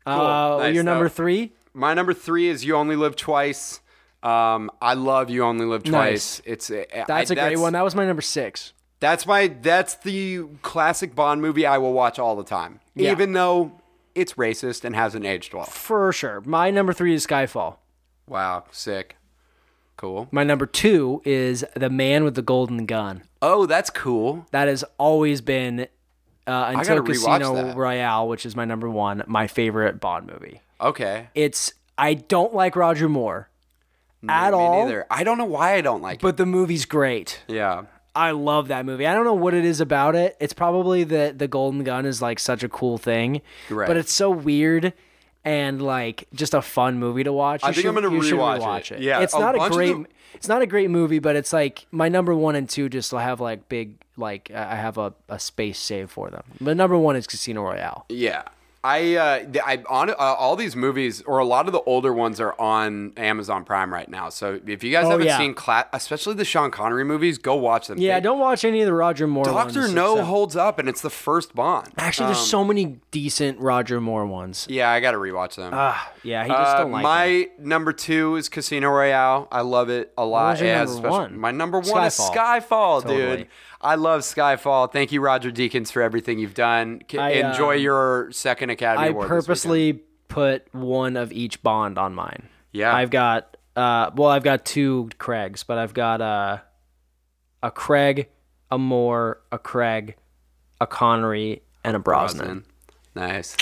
S1: Uh,
S2: Nice,
S1: your number
S2: though.
S1: three?
S2: My number three is You Only Live Twice. Um, I love You Only Live Twice.
S1: Nice.
S2: It's uh, I-
S1: That's a great one. That was my number six.
S2: That's my that's the classic Bond movie I will watch all the time,
S1: Yeah.
S2: even though it's racist and hasn't aged well.
S1: For sure. My number three is Skyfall.
S2: Wow, sick. Cool.
S1: My number two is The Man with the Golden Gun.
S2: Oh, that's cool.
S1: That has always been, uh, until Casino. Royale, which is my number one, my favorite Bond movie.
S2: Okay.
S1: It's, I don't like Roger Moore at
S2: Me
S1: all,
S2: neither. I don't know why I don't like it.
S1: but the movie's great.
S2: Yeah.
S1: I love that movie. I don't know what it is about it. It's probably that the Golden Gun is like such a cool thing,
S2: Right.
S1: but it's so weird and like just a fun movie to watch.
S2: I
S1: You
S2: think I'm gonna rewatch
S1: rewatch
S2: it. Yeah,
S1: it's
S2: a
S1: not a great.
S2: the-
S1: It's not a great movie, but it's like my number one and two just have like big like I have a, a space save for them. But number one is Casino Royale.
S2: Yeah. I, uh, I on uh, all these movies or a lot of the older ones are on Amazon Prime right now. So if you guys
S1: Oh,
S2: haven't
S1: yeah.
S2: seen, cla- especially the Sean Connery movies, go watch them.
S1: Yeah,
S2: They-
S1: don't watch any of the Roger Moore ones.
S2: Doctor No
S1: except-
S2: holds up, and it's the first Bond.
S1: Actually, there's
S2: Um,
S1: so many decent Roger Moore ones.
S2: Yeah, I got to rewatch them.
S1: Ah, yeah, he just
S2: Uh,
S1: don't like
S2: my
S1: them.
S2: number two is Casino Royale. I love it a lot. It
S1: number?
S2: My number one is
S1: Skyfall.
S2: Skyfall,
S1: Totally.
S2: dude. I love Skyfall. Thank you, Roger Deakins, for everything you've done. K-
S1: I, uh,
S2: Enjoy your second Academy
S1: I
S2: Award. weekend.
S1: purposely put one of each Bond on mine.
S2: Yeah.
S1: I've got uh well I've got two Craigs, but I've got uh a Craig, a Moore, a Craig, a Connery, and a Brosnan.
S2: Brosnan. Nice.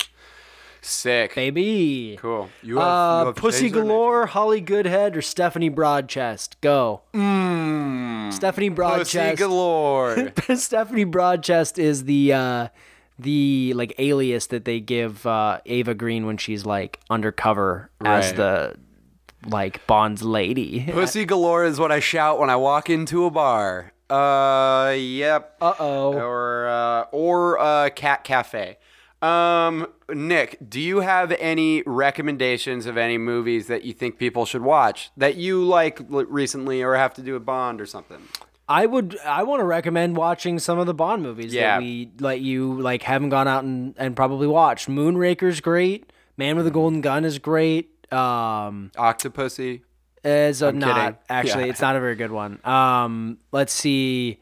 S2: Sick.
S1: Baby.
S2: Cool. You have,
S1: Uh,
S2: you have
S1: Pussy. Galore, Holly Goodhead, or Stephanie Broadchest? Go. Mmm.
S2: Stephanie
S1: Broadchest.
S2: Pussy galore.
S1: Stephanie Broadchest is the uh the like alias that they give uh Eva Green when she's like undercover as the like Bond's lady.
S2: Pussy galore is what I shout when I walk into a bar. Uh, yep.
S1: Uh-oh.
S2: Or uh, or uh, cat cafe. Um, Nick, do you have any recommendations of any movies that you think people should watch that you like recently, or have to do a Bond or something?
S1: I would I want to recommend watching some of the Bond movies
S2: Yeah.
S1: that we let you like haven't gone out and, and probably watched. Moonraker's great. Man with a Golden Gun is great. Um
S2: Octopussy.
S1: is a not
S2: kidding.
S1: actually
S2: Yeah.
S1: it's not a very good one. Um let's see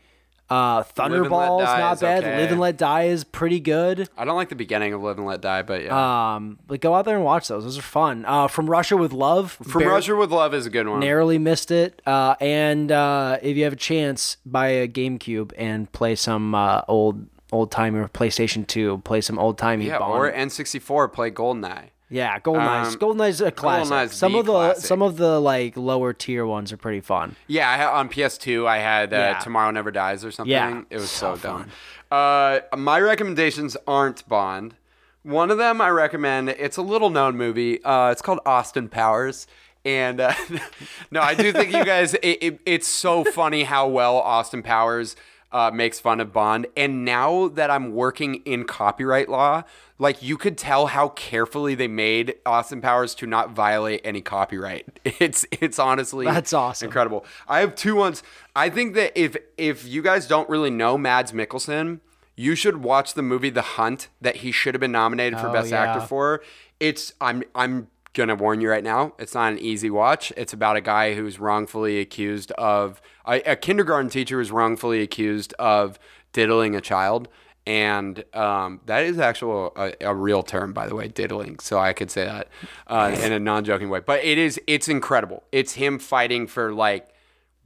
S1: uh Thunderball's not bad.
S2: okay.
S1: Live and Let Die is pretty good.
S2: I don't like the beginning of Live and Let Die, but yeah.
S1: Um, but go out there and watch those. Those are fun. Uh, From Russia with Love.
S2: From Russia with Love is a good one.
S1: Narrowly missed it. Uh, and uh, if you have a chance, buy a GameCube and play some uh, old old timey PlayStation Two. Play some old timey
S2: yeah,
S1: Bond.
S2: or N64, play GoldenEye.
S1: Yeah, GoldenEye's
S2: um,
S1: GoldenEye's a classic.
S2: GoldenEye's
S1: some of the
S2: classic.
S1: some of the like lower tier ones are pretty fun.
S2: Yeah, I had, on PS2, I had uh,
S1: Yeah.
S2: Tomorrow Never Dies or something.
S1: Yeah,
S2: it was
S1: so
S2: so, dumb. Uh, my recommendations aren't Bond. One of them I recommend. It's a little known movie. Uh, it's called Austin Powers. And uh, no, I do think you guys. It, it, it's so funny how well Austin Powers uh, makes fun of Bond. And now that I'm working in copyright law, like you could tell how carefully they made Austin Powers to not violate any copyright. It's it's honestly
S1: That's awesome.
S2: incredible. I have two ones. I think that if if you guys don't really know Mads Mikkelsen, you should watch the movie The Hunt that he should have been nominated for
S1: Oh,
S2: Best
S1: yeah.
S2: Actor for. It's I'm I'm gonna warn you right now, it's not an easy watch. It's about a guy who's wrongfully accused of a, a kindergarten teacher was wrongfully accused of diddling a child, and um, that is actual a, a real term, by the way, diddling. So I could say that uh, in a non-joking way. But it is it's incredible. It's him fighting for like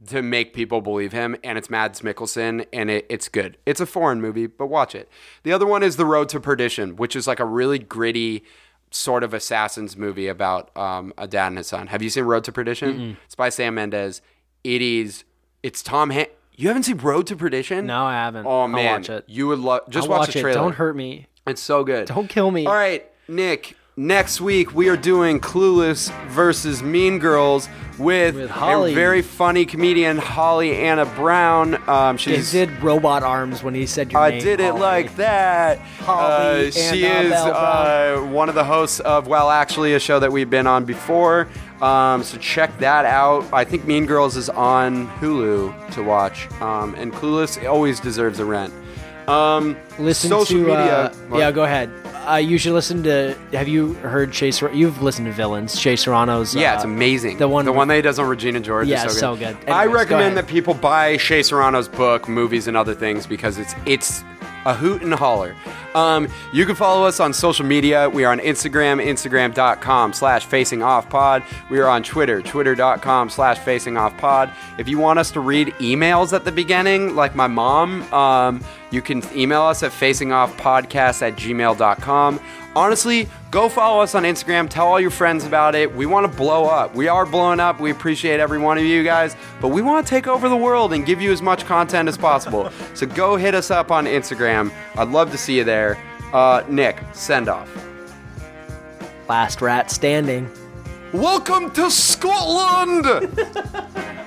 S2: to make people believe him, and it's Mads Mikkelsen, and it, it's good. It's a foreign movie, but watch it. The other one is The Road to Perdition, which is like a really gritty sort of assassins movie about um, a dad and his son. Have you seen Road to Perdition? It's by Sam Mendes. It is. It's Tom. Han- you haven't seen Road to Perdition?
S1: No, I haven't.
S2: Oh
S1: I'll
S2: man,
S1: watch it.
S2: you would love. Just
S1: I'll
S2: watch,
S1: watch
S2: the
S1: it.
S2: trailer.
S1: Don't hurt me.
S2: It's so good.
S1: Don't kill me.
S2: All right, Nick. Next week we are doing Clueless versus Mean Girls with,
S1: With
S2: a very funny comedian Holly Anna Brown. Um,
S1: He
S2: she's
S1: did robot arms when he said your
S2: I
S1: name.
S2: I did it
S1: Holly.
S2: like that.
S1: Holly
S2: Uh, she is uh, one of the hosts of Well Actually, a show that we've been on before. Um, so check that out. I think Mean Girls is on Hulu to watch, um, and Clueless always deserves a rent. Um,
S1: Listen
S2: social
S1: to
S2: media.
S1: uh, yeah. Go ahead. Uh, you should listen to. Have you heard Chase? You've listened to Villains. Chase Serrano's.
S2: Yeah,
S1: uh,
S2: it's amazing.
S1: The one.
S2: the one that he does on Regina George
S1: Yeah,
S2: is so
S1: so
S2: good.
S1: good.
S2: I recommend that people buy Chase Serrano's book, movies, and other things because it's it's a hoot and holler. Um, you can follow us on social media. We are on Instagram, instagram.com slash facing off pod. We are on Twitter, twitter.com slash facing off pod. If you want us to read emails at the beginning, like my mom, um, you can email us at facingoffpodcast at gmail.com. Honestly, go follow us on Instagram. Tell all your friends about it. We want to blow up. We are blowing up. We appreciate every one of you guys, but we want to take over the world and give you as much content as possible. so go hit us up on Instagram. I'd love to see you there. Uh, Nick, send off.
S1: Last rat standing.
S2: Welcome to Scotland!